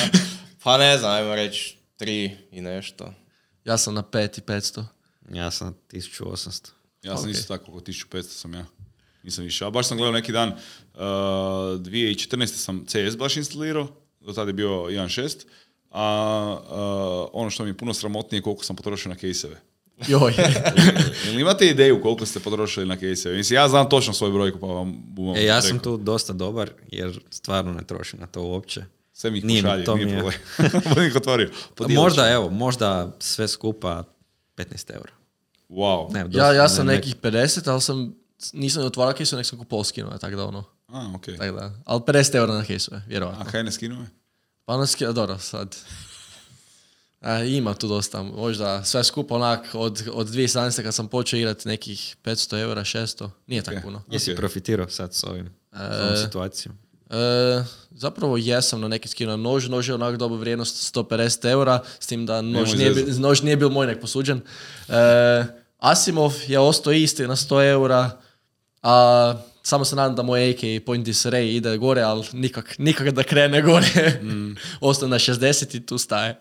Pa ne znam, ajmo reći tri i nešto. ja sam na 5 i 500. Ja sam na 1800. Ja sam Ok. isto tako, oko 1500 sam ja. Nisam više. A baš sam gledao neki dan, uh, 2014. sam CS baš instalirao, do tada je bio 1.6, a uh, ono što mi je puno sramotnije je koliko sam potrošio na kejseve. Joj. Jel imate ideju koliko ste potrošili na kejseve? Mislim, ja znam točno svoju brojku, pa vam bum E, ja sam tu dosta dobar jer stvarno ne trošim na to uopće. Sve mi ih Nije pošalje, to nije mi je- problem. Ću. Možda, evo, možda sve skupa 15 eura. Wow. Ne, ja, dosta, ja sam ne- nekih 50, ali sam nisam otvarao kesu, nek sam kupao skinove, tako da ono. A, okej. Tak da. Ali 50 eura na kesove, vjerovatno. A kaj ne skinuje? Pa ono ski, dobro, sad. A, ima tu dosta, možda sve skupo onak od, od 2017. kad sam počeo igrati nekih 500 eura, 600, nije tako Ok. puno. Jesi Ok. profitirao sad s ovim, s ovom situacijom? E, zapravo jesam na neki skino nož, nož je onak dobu vrijednost 150 eura, s tim da nož nije, nož nije bil moj nek posuđen. E, Asimov je ostao isti na 100 eura, a samo se nadam da moj AK Point Disarray ide gore, ali nikak, nikak da krene gore. Mm. Ostao na 60 i tu staje.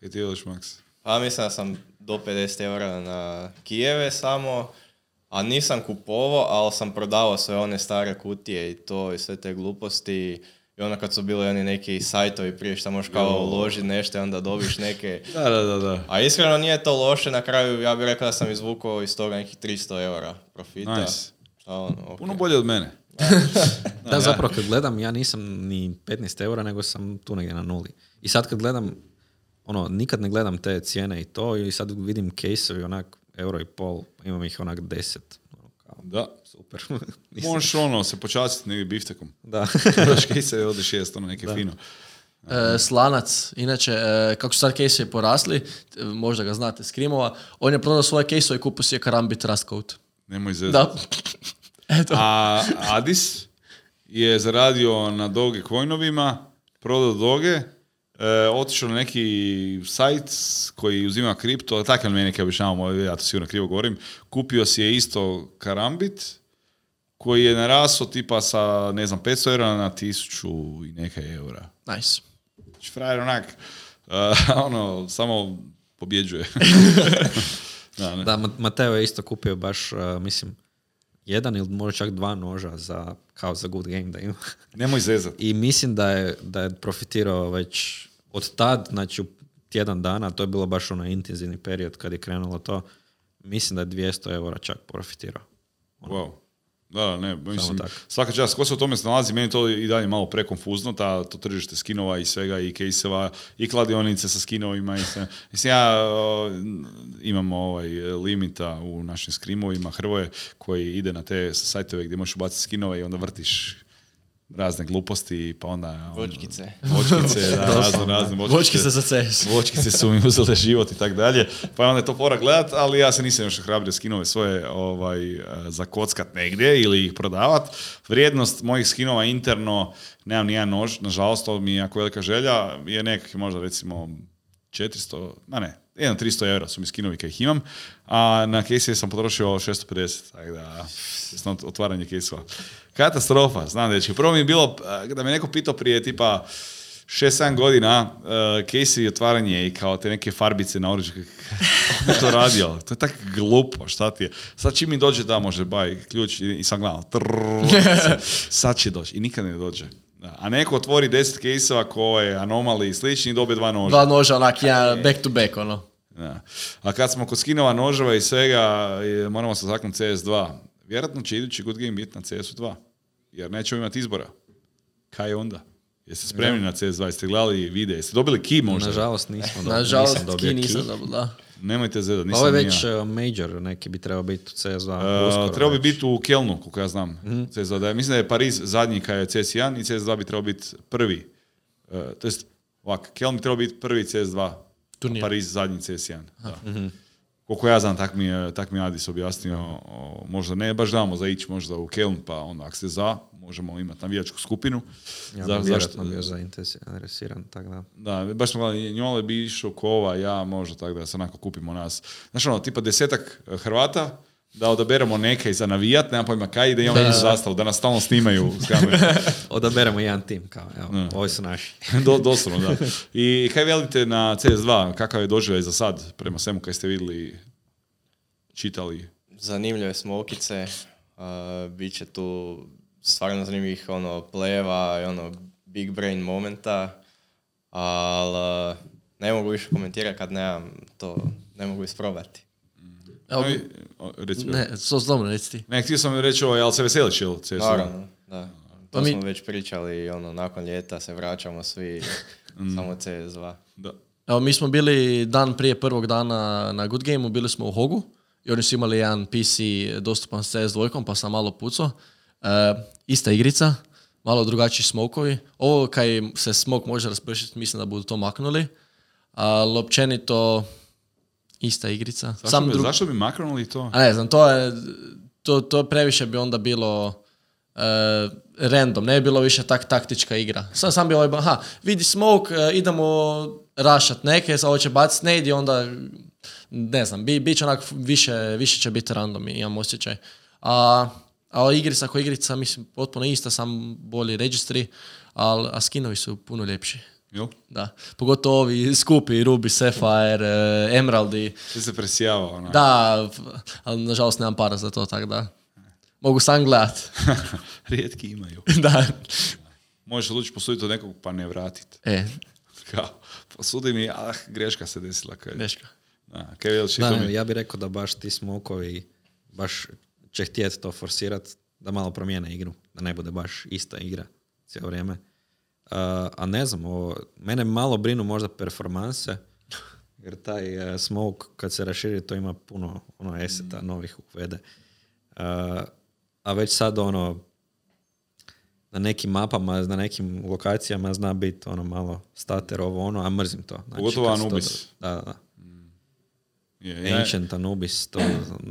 Kaj ti jeliš, Max? Pa mislim da sam do 50 eura na Kijeve samo, a nisam kupovao, ali sam prodavao sve one stare kutije i to i sve te gluposti. I onda kad su bili oni neki sajtovi prije što možeš kao uložiti nešto i onda dobiš neke... Da, da, da, da. A iskreno nije to loše, na kraju ja bih rekao da sam izvukao iz toga nekih 300 eura profita. Nice. Šta ono, ok. Puno bolje od mene. Da, zapravo kad gledam, ja nisam ni 15 eura, nego sam tu negdje na nuli. I sad kad gledam, ono, nikad ne gledam te cijene i to, i sad vidim caseovi onak euro i pol, imam ih onak 10. Da. super. Možeš ono se počastiti negdje biftekom. da. Daš kejse, odeš jest, ono neke fino. E, slanac, inače, e, kako su sad caseovi porasli, možda ga znate, Skrimova, on je prodao svoje caseove i kupio si je Karambit Rustcoat. Nemoj zezati. Da. Eto. A Adis je zaradio na doge coinovima, prodao doge, e, otišao na neki sajt koji uzima kripto, takav meni neka objašnjavamo, ja to sigurno krivo govorim, kupio si je isto karambit, koji je narasao tipa sa, ne znam, 500 eura na 1000 i neka eura. Nice. Znači, frajer onak, e, ono, samo pobjeđuje. da, ne. Da, Ma- Mateo je isto kupio baš, uh, mislim, jedan ili možda čak dva noža za, kao za good game da ima. Nemoj zezat. I mislim da je, da je profitirao već od tad, znači u tjedan dana, to je bilo baš onaj intenzivni period kad je krenulo to, mislim da je 200 eura čak profitirao. Wow. Da, ne, mislim, svaka čast, ko se u tome snalazi, meni to i dalje malo prekonfuzno, ta, to tržište skinova i svega, i kejseva, i kladionice sa skinovima. I sve. Mislim, ja o, imam ovaj limita u našim skrimovima Hrvoje, koji ide na te sajtove gdje možeš ubaciti skinove i onda vrtiš razne gluposti, pa onda... ono, Vočkice. Vočkice, da, razne, razne vočkice. Vočkice za CS. Vočkice su mi uzele život i tak dalje. Pa onda je to pora gledat, ali ja se nisam još hrabrio skinove svoje ovaj, eh, zakockat negdje ili ih prodavat. Vrijednost mojih skinova interno, nemam nijedan nož, nažalost, to mi je jako velika želja, je nekakvi možda recimo 400, ma ne, jedno 300 eura su mi skinovi kad ih imam, a na case sam potrošio 650, tako da, otvaranje case Katastrofa, znam dečki. Prvo mi je bilo, eh, da me neko pitao prije tipa 6-7 godina, uh, Casey i otvaranje i kao te neke farbice na oruđu, kako to radio? To je tako glupo, šta ti je? Sad čim mi dođe da može baj ključ i, i sam gledam, trrrr, sad će doći i nikad ne dođe. A neko otvori 10 kejsova koje anomali i slični i dobije dva noža. Dva noža, onak, jedan back to back, ono. Da. A kad smo kod skinova noževa i svega, moramo se zaknuti CS2. Vjerojatno će idući Good Game biti na CS2. Jer nećemo imati izbora. Kaj onda? Jeste spremni na CS2? Jeste gledali videe? Jeste dobili key možda? Nažalost nismo dobili. Nažalost, nisam dobio ki nisam key. dobio, da. Nemojte zedat, nisam ovo je već ja. uh, major, neki bi trebao biti u CS2. Uh, uskoro trebao bi biti u Kelnu, koliko ja znam. Mhm. CS2. Da je, mislim da je Pariz zadnji kad je CS1 i CS2 bi trebao biti prvi. Uh, to jest, ovak, Keln bi trebao biti prvi CS2, Turnir. Pariz zadnji CS1. Da. Mhm. Koliko ja znam, tak mi je, tak mi je Adis objasnio, o, možda ne baš damo za ići možda u Keln, pa onda ako ste za, možemo imati navijačku skupinu. Ja Za- bi zašto- vjerojatno bio zainteresiran, tako da. Da, baš smo gledali, njole bi išao kova, ja možda tako da se onako kupimo nas. Znaš ono, tipa desetak eh, Hrvata, da odaberemo neke za navijat, nema pojma kaj, i da imamo jednu zastavu, da nas stalno snimaju s kamere. Odaberemo jedan tim, kao, evo, ovi su naši. Do, doslovno, da. I kaj velite na CS2, kakav je doživljaj za sad, prema svemu kaj ste vidjeli, čitali? Zanimljive smokice, uh, bit će tu stvarno zanimljivih ono, pleva i ono big brain momenta, ali uh, ne mogu više komentirati kad nemam to, ne mogu isprobati. Evo, reci, ne, to dobro, reci ti. ne, htio sam reći ovo, jel se veseliš? CS2? Naravno, da. To Pa mi- smo već pričali, ono, nakon ljeta se vraćamo svi, samo CS2. Da. Evo, mi smo bili dan prije prvog dana na Good Gameu, bili smo u Hogu i oni su imali jedan PC dostupan s CS2, pa sam malo pucao. E, ista igrica, malo drugačiji smokovi. Ovo kaj se smok može raspršiti, mislim da budu to maknuli. Ali općenito ista igrica. Zašto, bi, dru- zašto bi maknuli to? A ne znam, to je, to, to previše bi onda bilo e, random, ne bi bilo više tak taktička igra. Sam, sam bi ovaj, aha, vidi smoke, e, idemo rašat neke, ovo će bacit, ne ide, onda, ne znam, bi, bit će onak više, više će biti random, imam osjećaj. A, a igrica ko igrica, mislim, potpuno ista, sam bolji registri, ali a skinovi su puno ljepši. Jel? Da, pogotovo ovi skupi, Ruby, Sapphire, e, Emeraldi. Sve se presijava, ono. Da, ali nažalost nemam para za to, tako da mogu sam gledat. Rijetki imaju. da. Možeš odlučiti posuditi od nekog pa ne vratiti. E, Kao, posudi mi, ah, greška se desila. Kaj, greška. da, kaj veliš, Da, to ne, ja bih rekao da baš ti smokovi baš će htjeti to forsirat da malo promijene igru, da ne bude baš ista igra cijelo vrijeme. Uh, a ne znam, ovo, mene malo brinu možda performanse, jer taj uh, smoke kad se raširi to ima puno ono eseta novih uvede. Uh, a već sad ono na nekim mapama, na nekim lokacijama zna biti ono malo stater ovo ono, a mrzim to. Znači, Pogotovo Anubis. Da, da, da. Je, ja- Ancient Anubis, to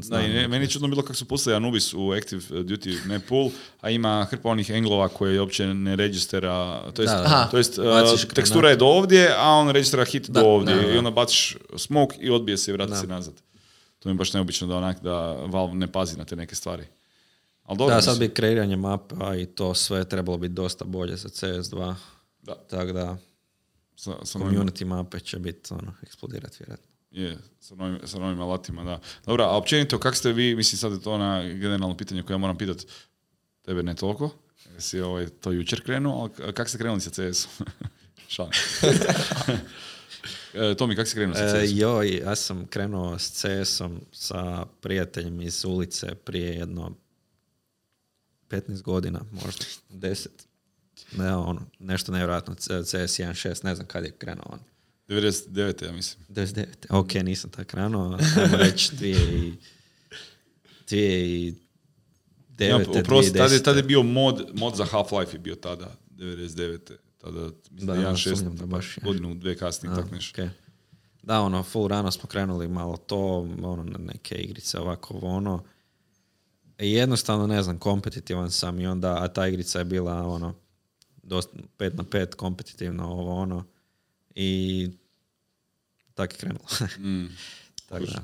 Da, ne- meni je čudno bilo kako su pustili Anubis u Active Duty ne pool, a ima hrpa onih englova koje uopće ne registera, to jest, Da, da. To jest uh, tekstura je do ovdje, a on registrira hit Da, do ovdje da, da. i onda baciš smoke i odbije se i vrati Da. se nazad. To mi je baš neobično da onak da Valve ne pazi na te neke stvari. Ali dobro, Da, sad bi kreiranje mapa i to sve trebalo biti dosta bolje za CS2. Da. Tako da, sa, sa community mape će biti ono, eksplodirati vjerojatno. Je, sa, novim, sa novim alatima, da. Dobro, a općenito, kak ste vi, mislim sad je to ona generalno pitanje koje ja moram pitat, tebe ne toliko, jer si ovaj, to jučer krenuo, ali kak ste krenuli sa CS-om? Šalim. E, Tomi, kak si krenuo sa E, CS-om? joj, ja sam krenuo s CS-om sa prijateljem iz ulice prije jedno 15 godina, možda 10. Ne, ono, nešto nevjerojatno, CS 1.6, ne znam kad je krenuo on. 99. ja mislim. 99. Ok, nisam tak krenuo, ajmo reći dvije i, dvije i Ja, 2009. oprosti, tada, je- 2010. tada je bio mod, mod za Half-Life je bio tada, 99. Tada, mislim, Da, da, da, 1.6, sumnjam da baš je. godinu, dve kasnije, A, tak nešto. okej. Da, ono, full rano smo krenuli malo to, ono, neke igrice, ovako, ono. I jednostavno, ne znam, kompetitivan sam i onda, a ta igrica je bila, ono, dosta, pet na pet, kompetitivno, ovo, ono. I tak je krenulo. Mm. Tako da.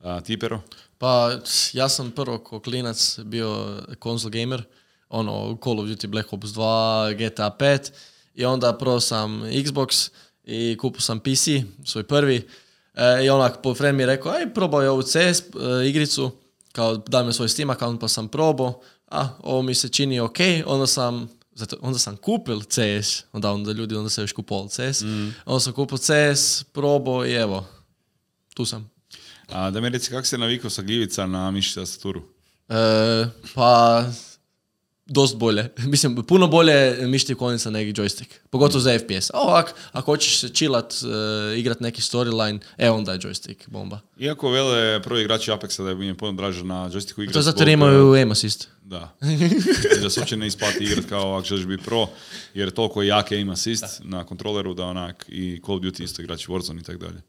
A, ti, Pero? Pa, ja sam prvo ko klinac bio konzol gamer, ono Call of Duty Black Ops 2, GTA 5 i onda prvo sam Xbox i kupio sam PC, svoj prvi. E, I onak, po friend mi je rekao, aj probaj ovu CS e, igricu, kao daj mi svoj Steam account pa sam probao, a ovo mi se čini ok, onda sam zato, onda sam kupil CS, onda, onda ljudi onda se još kupovali CS, onda sam kupio CS, probao i evo, tu sam. A, da mi reci, kako se navikao sa gljivica na mišić tastaturu? E, pa, dost bolje. Mislim, puno bolje mišti konica nego joystick. Pogotovo za FPS. A ovak, ako hoćeš se chillat, e, igrat neki storyline, e onda je joystick bomba. Iako vele prvi igrači Apexa da je im puno draže na joysticku igrati. To je zato jer imaju aim assist. Da. I da se uopće ne isplati igrat kao ako želiš biti pro, jer toliko je jak aim assist na kontroleru da onak i Call of Duty isto igrači Warzone i tako dalje.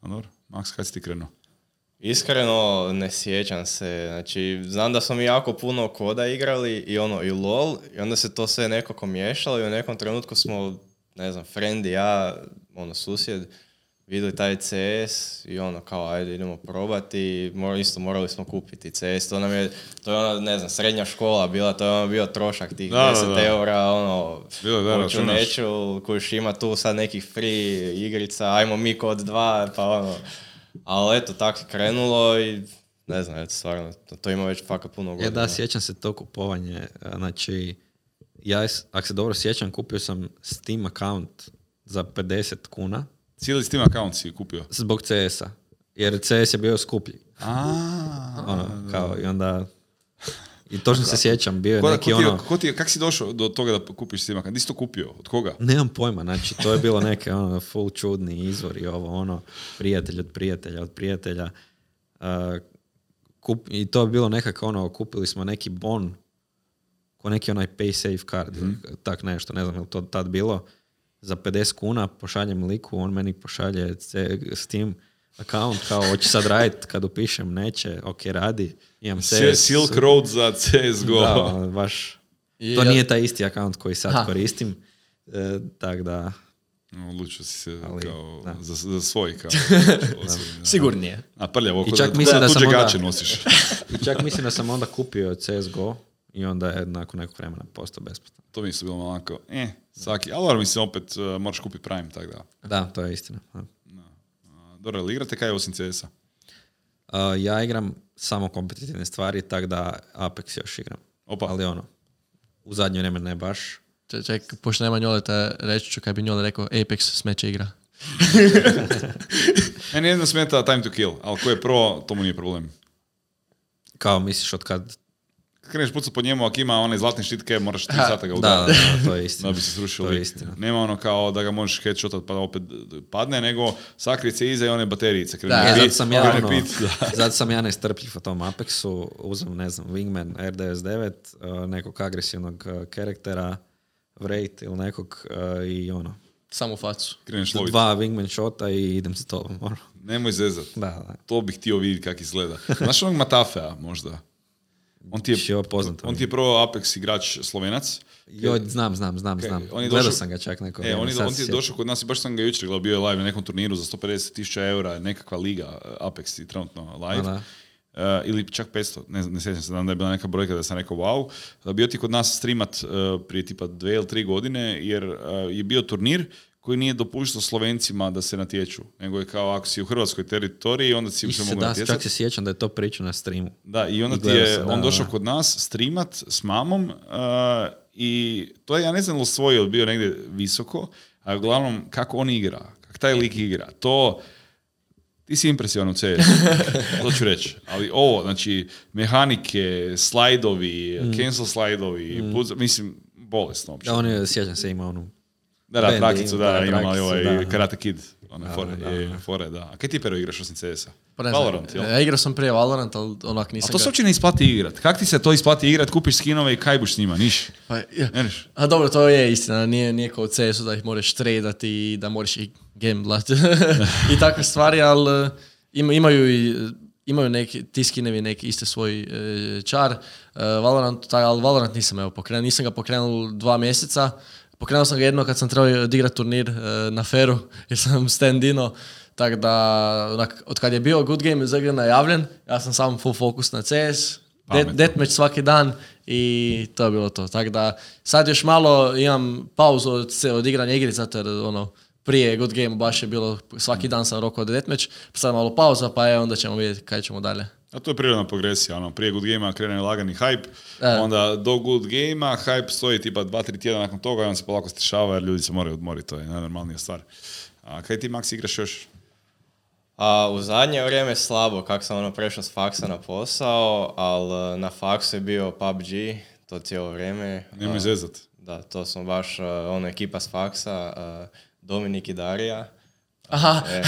A dobro, Max, kad si ti krenuo? Iskreno ne sjećam se, znači znam da smo mi jako puno koda igrali i ono i LOL i onda se to sve nekako miješalo i u nekom trenutku smo, ne znam, friend i ja, ono susjed, vidjeli taj CS i ono kao ajde idemo probati mor- isto morali smo kupiti CS, to nam je, to je ona, ne znam, srednja škola bila, to je ono bio trošak tih Da, da, 10 da. eura, ono, Bilo da, hoću računaš. neću, kojiš ima tu sad nekih free igrica, ajmo mi kod dva, pa ono, ali eto, tako je krenulo i ne znam, eto, stvarno, to, to ima već fakat puno E godina. da, sjećam se to kupovanje. e, Znači, ja, ako se dobro sjećam, kupio sam Steam account za 50 kuna Cijeli Steam account si kupio. zbog CS-a. Jer CS je bio skuplji. A, Ono, kao, i onda... I točno se sjećam, bio je Ko, neki ko ti, ono... ko ti, kak si došao do toga da kupiš Steam account? Di si to kupio? Od koga? Nemam pojma, znači to je bilo neke ono full čudni izvori, ovo ono, prijatelj od prijatelja od prijatelja. Uh, kup, I to je bilo nekako ono, kupili smo neki bon, ko neki onaj pay safe card, ili tak nešto, ne znam je li to tad bilo, za 50 kuna pošaljem liku, on meni pošalje C- Steam account, kao hoće sad radit, kad upišem neće, ok radi, imam CS. Se- Silk Road za CSGO. Da, ono, baš, I to ja- nije taj isti account koji sad Ha. koristim, e, tak da, Odlučio si se Ali, kao da. za, za svoj kao osobni. Sigurnije. A prljavo, I čak da, mislim da sam onda- gače nosiš. I čak mislim da sam onda kupio CSGO i onda je nakon nekog vremena postao besplatan. to mi isto bilo onako, eh, svaki, ali mislim, opet uh, moraš kupiti Prime, tako da. Da, to je istina. Dobro, ali igrate kaj osim CS-a? Uh, ja igram samo kompetitivne stvari, tak da Apex još igram. Opa. Ali ono, u zadnje vrijeme ne baš. Ček, ček, pošto nema Njoleta, reći ću kaj bi Njole rekao, Apex smeće igra. Meni jedno smeta time to kill, ali ko je pro, to mu nije problem. Kao misliš od kad... Kreneš pucat po njemu, ako ima onaj zlatni štitke, moraš tri sata ga Da, da, udariti. da, to je istina. Da bi se srušio To je lik. istina. Nema ono kao da ga možeš headshotat pa opet padne, nego sakrije se iza i one baterijice. Da, E, pit, zato sam ja ono, pit, da. zato sam ja nestrpljiv u tom Apexu, uzem, ne znam, Wingman R99, uh, nekog agresivnog uh, karaktera, Wraith ili nekog uh, i ono, Samo facu. Kreneš loviti. dva Wingman shota i idem za tobom. Ono. Nemoj zezat. Da, da. To bih htio vidjeti kako izgleda. Znaš onog Matafea možda? On ti je, Jo, poznato on ti je prvo Apex igrač slovenac. Jo, znam, znam, znam, znam. on je Gledao došao- sam ga čak neko E, on, je, on ti je došao kod nas i baš sam ga jučer gledao, bio je live na nekom turniru za 150 tisuća eura, nekakva liga, Apex je trenutno live. Eh, ili čak 500, ne, ne sjećam se, znam da je bila neka brojka da sam rekao wow. Da bio ti kod nas streamat eh, prije tipa dve ili tri godine, jer eh, je bio turnir koji nije dopuštao Slovencima da se natječu, nego je kao ako si u hrvatskoj teritoriji, onda si se mogu da, natjecati. čak se sjećam da je to pričao na streamu. Da, i onda I ti je da, on došao da. kod nas streamat s mamom uh, i to je, ja ne znam li svoj ili bio negdje visoko, a uglavnom kako on igra, kako taj lik igra, to ti si impresivan u CS, to ću reći. Ali ovo, znači, mehanike, slajdovi, Mm. cancel slajdovi, put- mislim, bolesno uopće. Da, on je, sjećam se, ima onu Da, da, Bandy, prakicu, da, da, imam ovaj. Karate Kid. One Da, fore, da. je, je, fore, da. A kaj ti pero igraš osim CS-a? Pa Valorant, jel? Ja igrao sam prije Valorant, ali onak nisam A to se uopće ne isplati igrat. Kak ti se to isplati igrat, kupiš skinove i kaj buš s njima, niš? Pa, ja. A dobro, to je istina, nije, nije kao u CS-u da ih moraš tradati i da moraš ih gamblat i takve stvari, ali eh, ima, imaju i imaju neki, ti skinevi neki isti svoj eh, čar. Eh, Valorant, taj, ali Valorant nisam evo pokrenuo, nisam ga pokrenuo dva mjeseca. Pokrenuo sam ga jedno kad sam trebao odigrati turnir eh, na Feru, jer sam stand-ino. Tako da, onak, od kad je bio Good Game za igre najavljen, ja sam sam full fokus na CS, deathmatch svaki dan i to je bilo to. Tako da sad još malo imam pauzu od, od igranja igri, zato jer ono, prije Good Game baš je bilo, svaki dan sam rokao deathmatch, sad malo pauza, pa je onda ćemo vidjeti kaj ćemo dalje. A to je prirodna progresija, ono, prije Good Game-a krene lagani hype, E. onda do Good Game-a hype stoji tipa 2-3 tjedna nakon toga i on se polako stišava jer ljudi se moraju odmoriti, to je najnormalnija stvar. A kaj ti, Max, igraš još? A u zadnje vrijeme slabo, kako sam ono prešao s faksa na posao, ali na faksu je bio PUBG, to cijelo vrijeme. Nemoj zezat. Da, to smo baš, uh, ono, ekipa s faksa, uh, Dominik i Darija. Aha, E,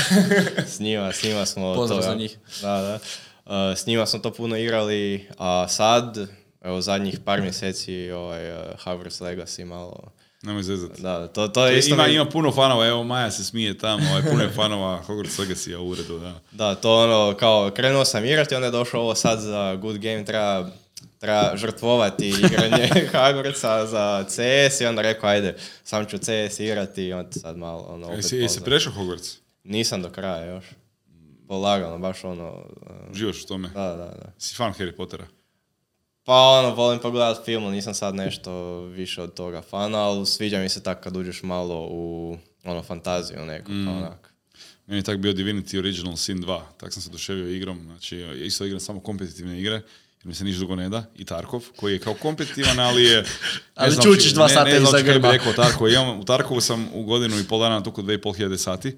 s njima, s njima smo Pozdrav to, za njih. Da, da. Uh, s njima smo to puno igrali, a sad, evo zadnjih par mjeseci, ovaj, uh, Hogwarts Legacy malo, Nemoj zezat. da, to, to je isto... ima, mi- ima puno fanova, evo Maja se smije tamo, ovaj, puno je fanova Hogwarts Legacy u uredu, da. Da, to ono, kao, krenuo sam igrati, onda je došlo ovo sad za good game, treba, treba žrtvovati igranje Hogwartsa za CS i onda rekao, ajde, sam ću CS igrati i onda sad malo, ono, opet Jesi, prešao Hogwarts? Nisam do kraja još. Polagano, baš ono, uh, Živaš u tome? da, da, da. Si fan Harry Pottera? Pa ono, volim pogledat film, nisam sad nešto više od toga fana, ali sviđa mi se tako kad uđeš malo u ono, fantaziju neku, Mm. onak. Meni je tak bio Divinity Original Sin 2, tak sam se oduševio igrom, znači isto igram samo kompetitivne igre, jer mi se niš drugo ne da, i Tarkov, koji je kao kompetitivan, ali je... ne Ali znam čučiš či- dva ne- sata ne znam iza či kaj bi grba. rekao o Tarkovu, imam, u Tarkovu sam u godinu i pol dana tuku 2500 sati,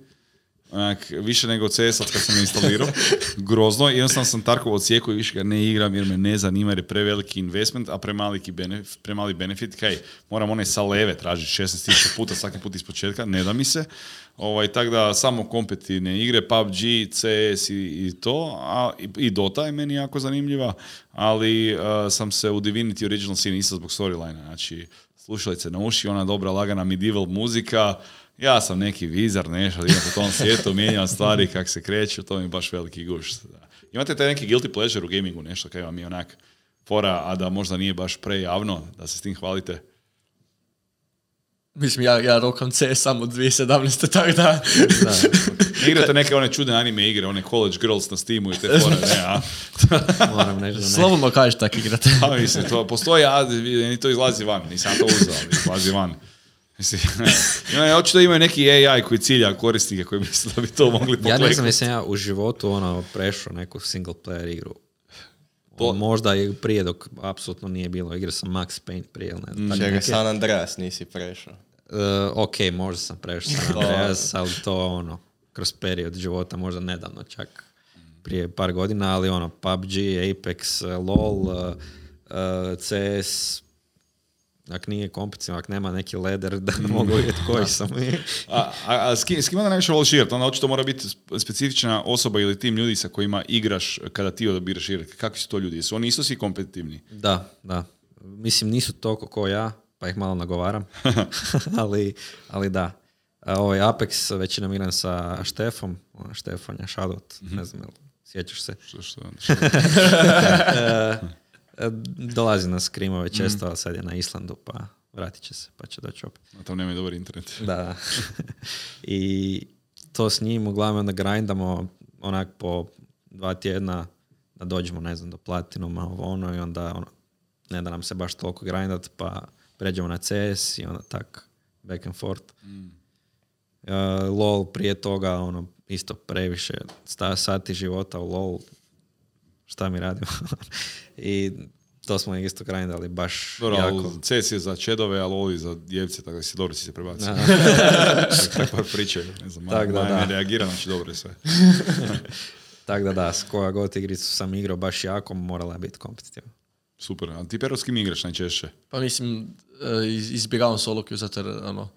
Onak, više nego CS kad sam instalirao. Grozno. Jednostavno sam Tarkov odsjekao i više ga ne igram jer me ne zanima jer je preveliki investment, a premaliki benef, premali benefit. Kaj, moram one sa leve tražiti 16.000 puta svaki put iz početka, ne da mi se. Ovaj, tako da samo kompetitivne igre, PUBG, CS i, i to, a, i, i Dota je meni jako zanimljiva, ali uh, sam se u Divinity Original Sin isto zbog storyline, znači slušalice na uši, ona dobra lagana medieval muzika, ja sam neki vizar, nešto, idem po tom svijetu, mijenjam stvari kak se kreću, to mi je baš veliki guš. Da. Imate taj neki guilty pleasure u gamingu, nešto kaj vam je onak fora, a da možda nije baš prejavno, da se s tim hvalite? mislim, ja, ja rokam CS samo 2017. tako da... Ne igrate neke one čudne anime igre, one College Girls na Steamu i te fore, ne, a? Moram da ne. Slobodno kažeš tak igrate. A mislim, to postoji, a to izlazi van, nisam to uzeo, ali izlazi van. Mislim, ima, očito imaju neki AI koji cilja korisnike koji misle da bi to mogli Ja pokleknuti. ne znam jesam ja u životu ono prešao neku single player igru. To- Možda i prije dok apsolutno nije bilo. Igrao sam Max Payne prije, ne znam. Čekaj, neke. San Andreas nisi prešao. E, ok, možda sam prešao San Andreas, ali to ono, kroz period života, možda nedavno čak, prije par godina, ali ono, PUBG, Apex, LOL, e, e, CS, ak nije kompetitivan, ak nema neki leder da mogu vidjeti koji sam. A, a, a s, kim, s kim onda najviše voliš igrati? Onda očito mora biti sp- specifična osoba ili tim ljudi sa kojima igraš kada ti odabiraš igrati. Kakvi su to ljudi? Jesu oni isto svi kompetitivni? Da, da. Mislim, nisu toliko ko ja, pa ih malo nagovaram. ali, ali da. Ovaj Apex većinom igram sa Štefom, ono, Štefanja, Shadowt, ne znam, jel sjećaš se. Što, što, što? E, dolazi na skrimove često, ali sad je na Islandu, pa vratit će se, pa će doći opet. A tamo nema dobar internet. Da. I to s njim uglavnom onda grindamo onak po dva tjedna da dođemo, ne znam, do platinuma, ovo ono, i onda ono, ne da nam se baš toliko grindat, pa pređemo na CS i onda tak back and forth. Uh, LOL prije toga, ono, isto previše sta, sati života u LOL, šta mi radimo. I to smo isto grindali baš Dobro, jako. ali CS je za čedove, a LOL je za djevce, tako da si dobro si se prebacio. Da. Tako par pričaju. Ne znam, Tak da, da. ne reagira, znači dobro je sve. Tako da da, s koja god igricu sam igrao baš jako, morala je biti kompetitivna. Super. A ti Pero s kim igraš najčešće? Pa mislim, e, iz- izbjegavam solo queue zato jer, ono,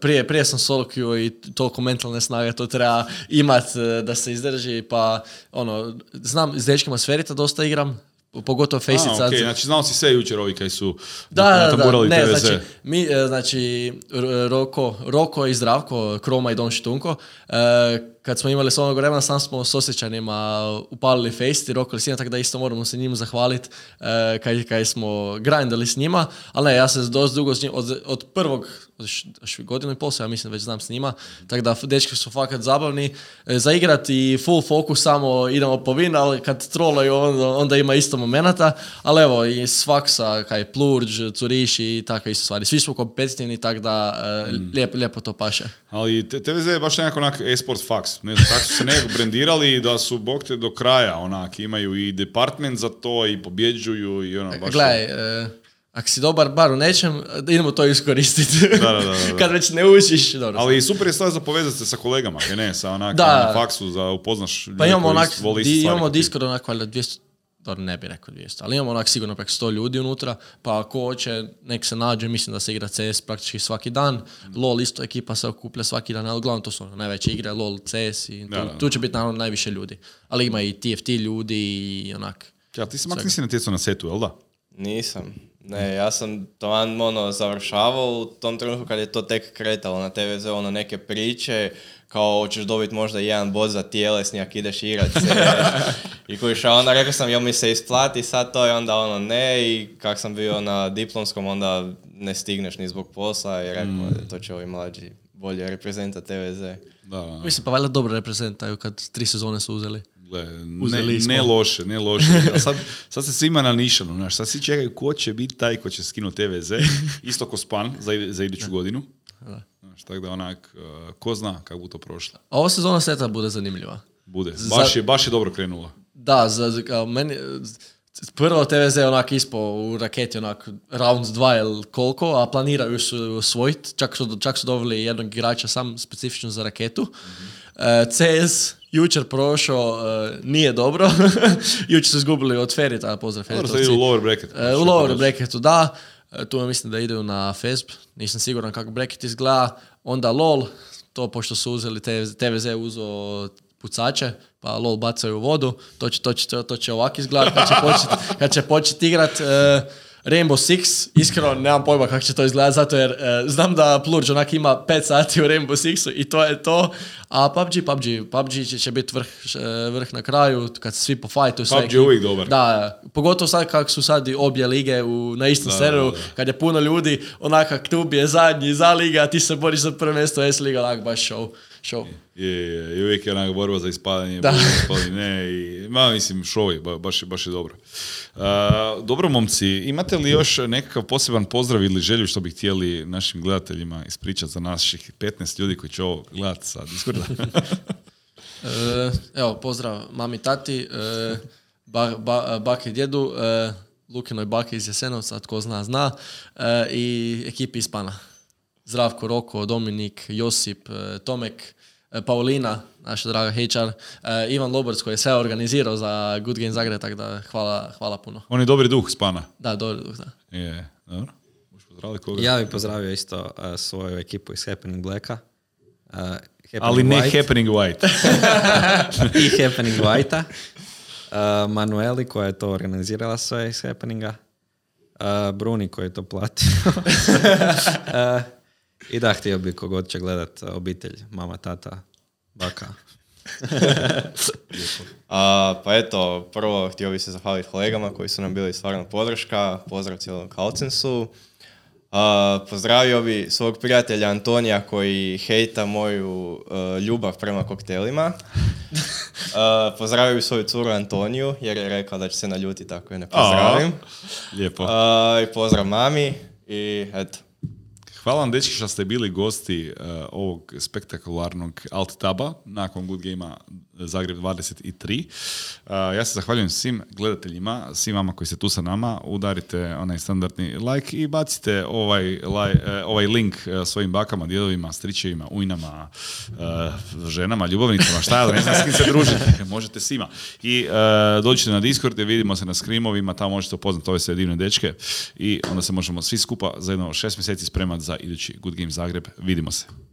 Prije, prije sam solo queue i toliko mentalne snage to treba imat e, da se izdrži, pa ono, znam, s dečkima Sferita dosta igram, pogotovo Faceit A, sad. znači znao si sve jučer ovi kaj su Da, da, da, natamburali ne, znači, mi, e, znači, Roko, Roko i Zdravko, Kroma i Don Šitunko, e, kad smo imali slobodnog vremena, sam smo s osjećanima upalili Face i Roko i Sina, tako da isto moramo se njim zahvaliti e, kaj, kaj smo grindali s njima, ali ne, ja se dosta dugo s njim, od, od prvog, godinu i pol ja mislim već znam s njima, tako da dečki su fakat zabavni, e, za igrat i full fokus samo idemo po win, ali kad trolaju onda, onda ima isto momenata, ali evo i Svaksa, kaj Plurđ, Curiš i takve isto stvari. Svi smo kompetitivni, tako da e, lijepo, lijepo to paše. Ali TVZ je baš nekako onak e-sport faks. Ne znam, tako su se nekako brendirali da su, bog te, do kraja onak. Imaju i department za to i pobjeđuju i ono baš... Gledaj, e, ako si dobar bar u nečem, idemo to iskoristiti. Da, da, da. Kad već ne učiš, dobro. Ali super je stvar za povezati se sa kolegama, kaj ne, sa onak Da. na faksu za upoznaš ljude Pa imamo koji onak, di, imamo. Discord onak valjda 200, dobro ne bi rekao 200, ali imamo onak sigurno preko 100 ljudi unutra, pa ako hoće, nek se nađe, mislim da se igra CS praktički svaki dan, LOL isto ekipa se okuplja svaki dan, ali uglavnom to su ono, najveće igre, LOL, CS i tu, Da, da. tu će biti naravno najviše ljudi, ali ima i TFT ljudi i onak. Ja, ti si mak nisi natjecao na setu, jel da? Nisam. Ne, ja sam to ono završavao u tom trenutku kad je to tek kretalo na TVZ, ono neke priče, kao hoćeš dobiti možda jedan bod za tjelesni ako ideš igrat se. I kojiš, a onda rekao sam jel mi se isplati sad to i onda ono ne i kak sam bio na diplomskom onda ne stigneš ni zbog posla i rekao to će ovi mlađi bolje reprezenta TVZ. Da, da. Mislim, pa valjda dobro reprezentaju kad tri sezone su uzeli. Gle, ne, ne loše, ne loše. A sad, sad se svima nanišano, znaš, sad svi čekaju ko će biti taj ko će skinuti TVZ, isto ko span za, za iduću godinu. Znaš, tako da onak, uh, ko zna kako bu to prošlo. A ova sezona seta bude zanimljiva. Bude. Za- Baš je, baš je dobro krenulo. Da, za, za- meni, z- prvo TVZ je onak ispo u raketi onak rounds 2 ili koliko, a planiraju su osvojiti, čak su, čak su doveli jednog igrača sam specifično za raketu. E, CS jučer prošao, e, nije dobro, jučer su izgubili od Ferita, pozdrav Dobro, sad idu u lower bracket. E, u lower bracketu da, E, tu mislim da idu na FESB, nisam siguran kako bracket izgleda, onda LOL, to pošto su uzeli TVZ, uzeo pucače, pa LOL bacaju u vodu, to će, to će, to će ovako izgledati kad će početi počet igrat e, Rainbow Six, iskreno nemam pojma kako će to izgledati, zato jer e, znam da Plurge onak ima 5 sati u Rainbow Sixu i to je to, a PUBG, PUBG, PUBG će, će biti vrh, e, vrh na kraju, kad se svi pofajtuju sve PUBG je uvijek dobar. da, pogotovo sad kako su sad obje lige u, na istom Da, serveru, da, da. kad je puno ljudi, onak kak tu je zadnji, za liga, a ti se boriš za prvo mjesto S liga, onak baš show. show. Je, je, i uvijek je onak borba za ispadanje, Da. borba ne, i, ma mislim, show je, ba- baš, je- baš je dobro. Dobro, momci, imate li još nekakav poseban pozdrav ili želju što bi htjeli našim gledateljima ispričati za naših 15 ljudi koji će ovo gledati sa Discorda? E, evo, pozdrav mami, tati, e, ba, ba, bake i djedu, e, Lukinoj bake iz Jasenovca, tko zna, zna, i ekipi iz Pana. Zdravko, Roko, Dominik, Josip, Tomek, Paulina, naša draga HR, e, Ivan Lobrc koji je sve organizirao za Good Game Zagreb, tako da hvala, hvala puno. On je dobri duh spana. Da, dobro, da. Je, dobro. Koga? Ja bih pozdravio isto uh, svoju ekipu iz Happening Blacka. Uh, Happening Ali ne White Happening White. i Happening White-a. Uh, Manueli koja je to organizirala sve iz Happeninga. Uh, Bruni koji je to platio. Uh, I da, htio bi kogod će gledat uh, obitelj, mama, tata, baka. A, pa eto, prvo htio bih se zahvaliti kolegama koji su nam bili stvarno podrška, pozdrav cijelom Kalcensu. A, pozdravio bi svog prijatelja Antonija koji hejta moju e, ljubav prema koktelima. A, pozdravio bi svoju curu Antoniju jer je rekao da će se naljutiti ako je ne pozdravim. Lijepo. A, I pozdrav mami i eto. Hvala vam dečki što ste bili gosti uh, ovog spektakularnog Alt Taba nakon Good Gamea Zagreb 23. Uh, ja se zahvaljujem svim gledateljima, svim vama koji ste tu sa nama. Udarite onaj standardni like i bacite ovaj, laj- eh, ovaj link svojim bakama, djedovima, stričevima, ujnama, ženama, ljubavnicama, šta ja, ne znam s kim se družite, možete svima. I uh, dođite na Discord vidimo se na skrimovima, tamo možete upoznati ove sve divne dečke i onda se možemo svi skupa za jedno šest mjeseci spremati za idući Good Game Zagreb. Vidimo se.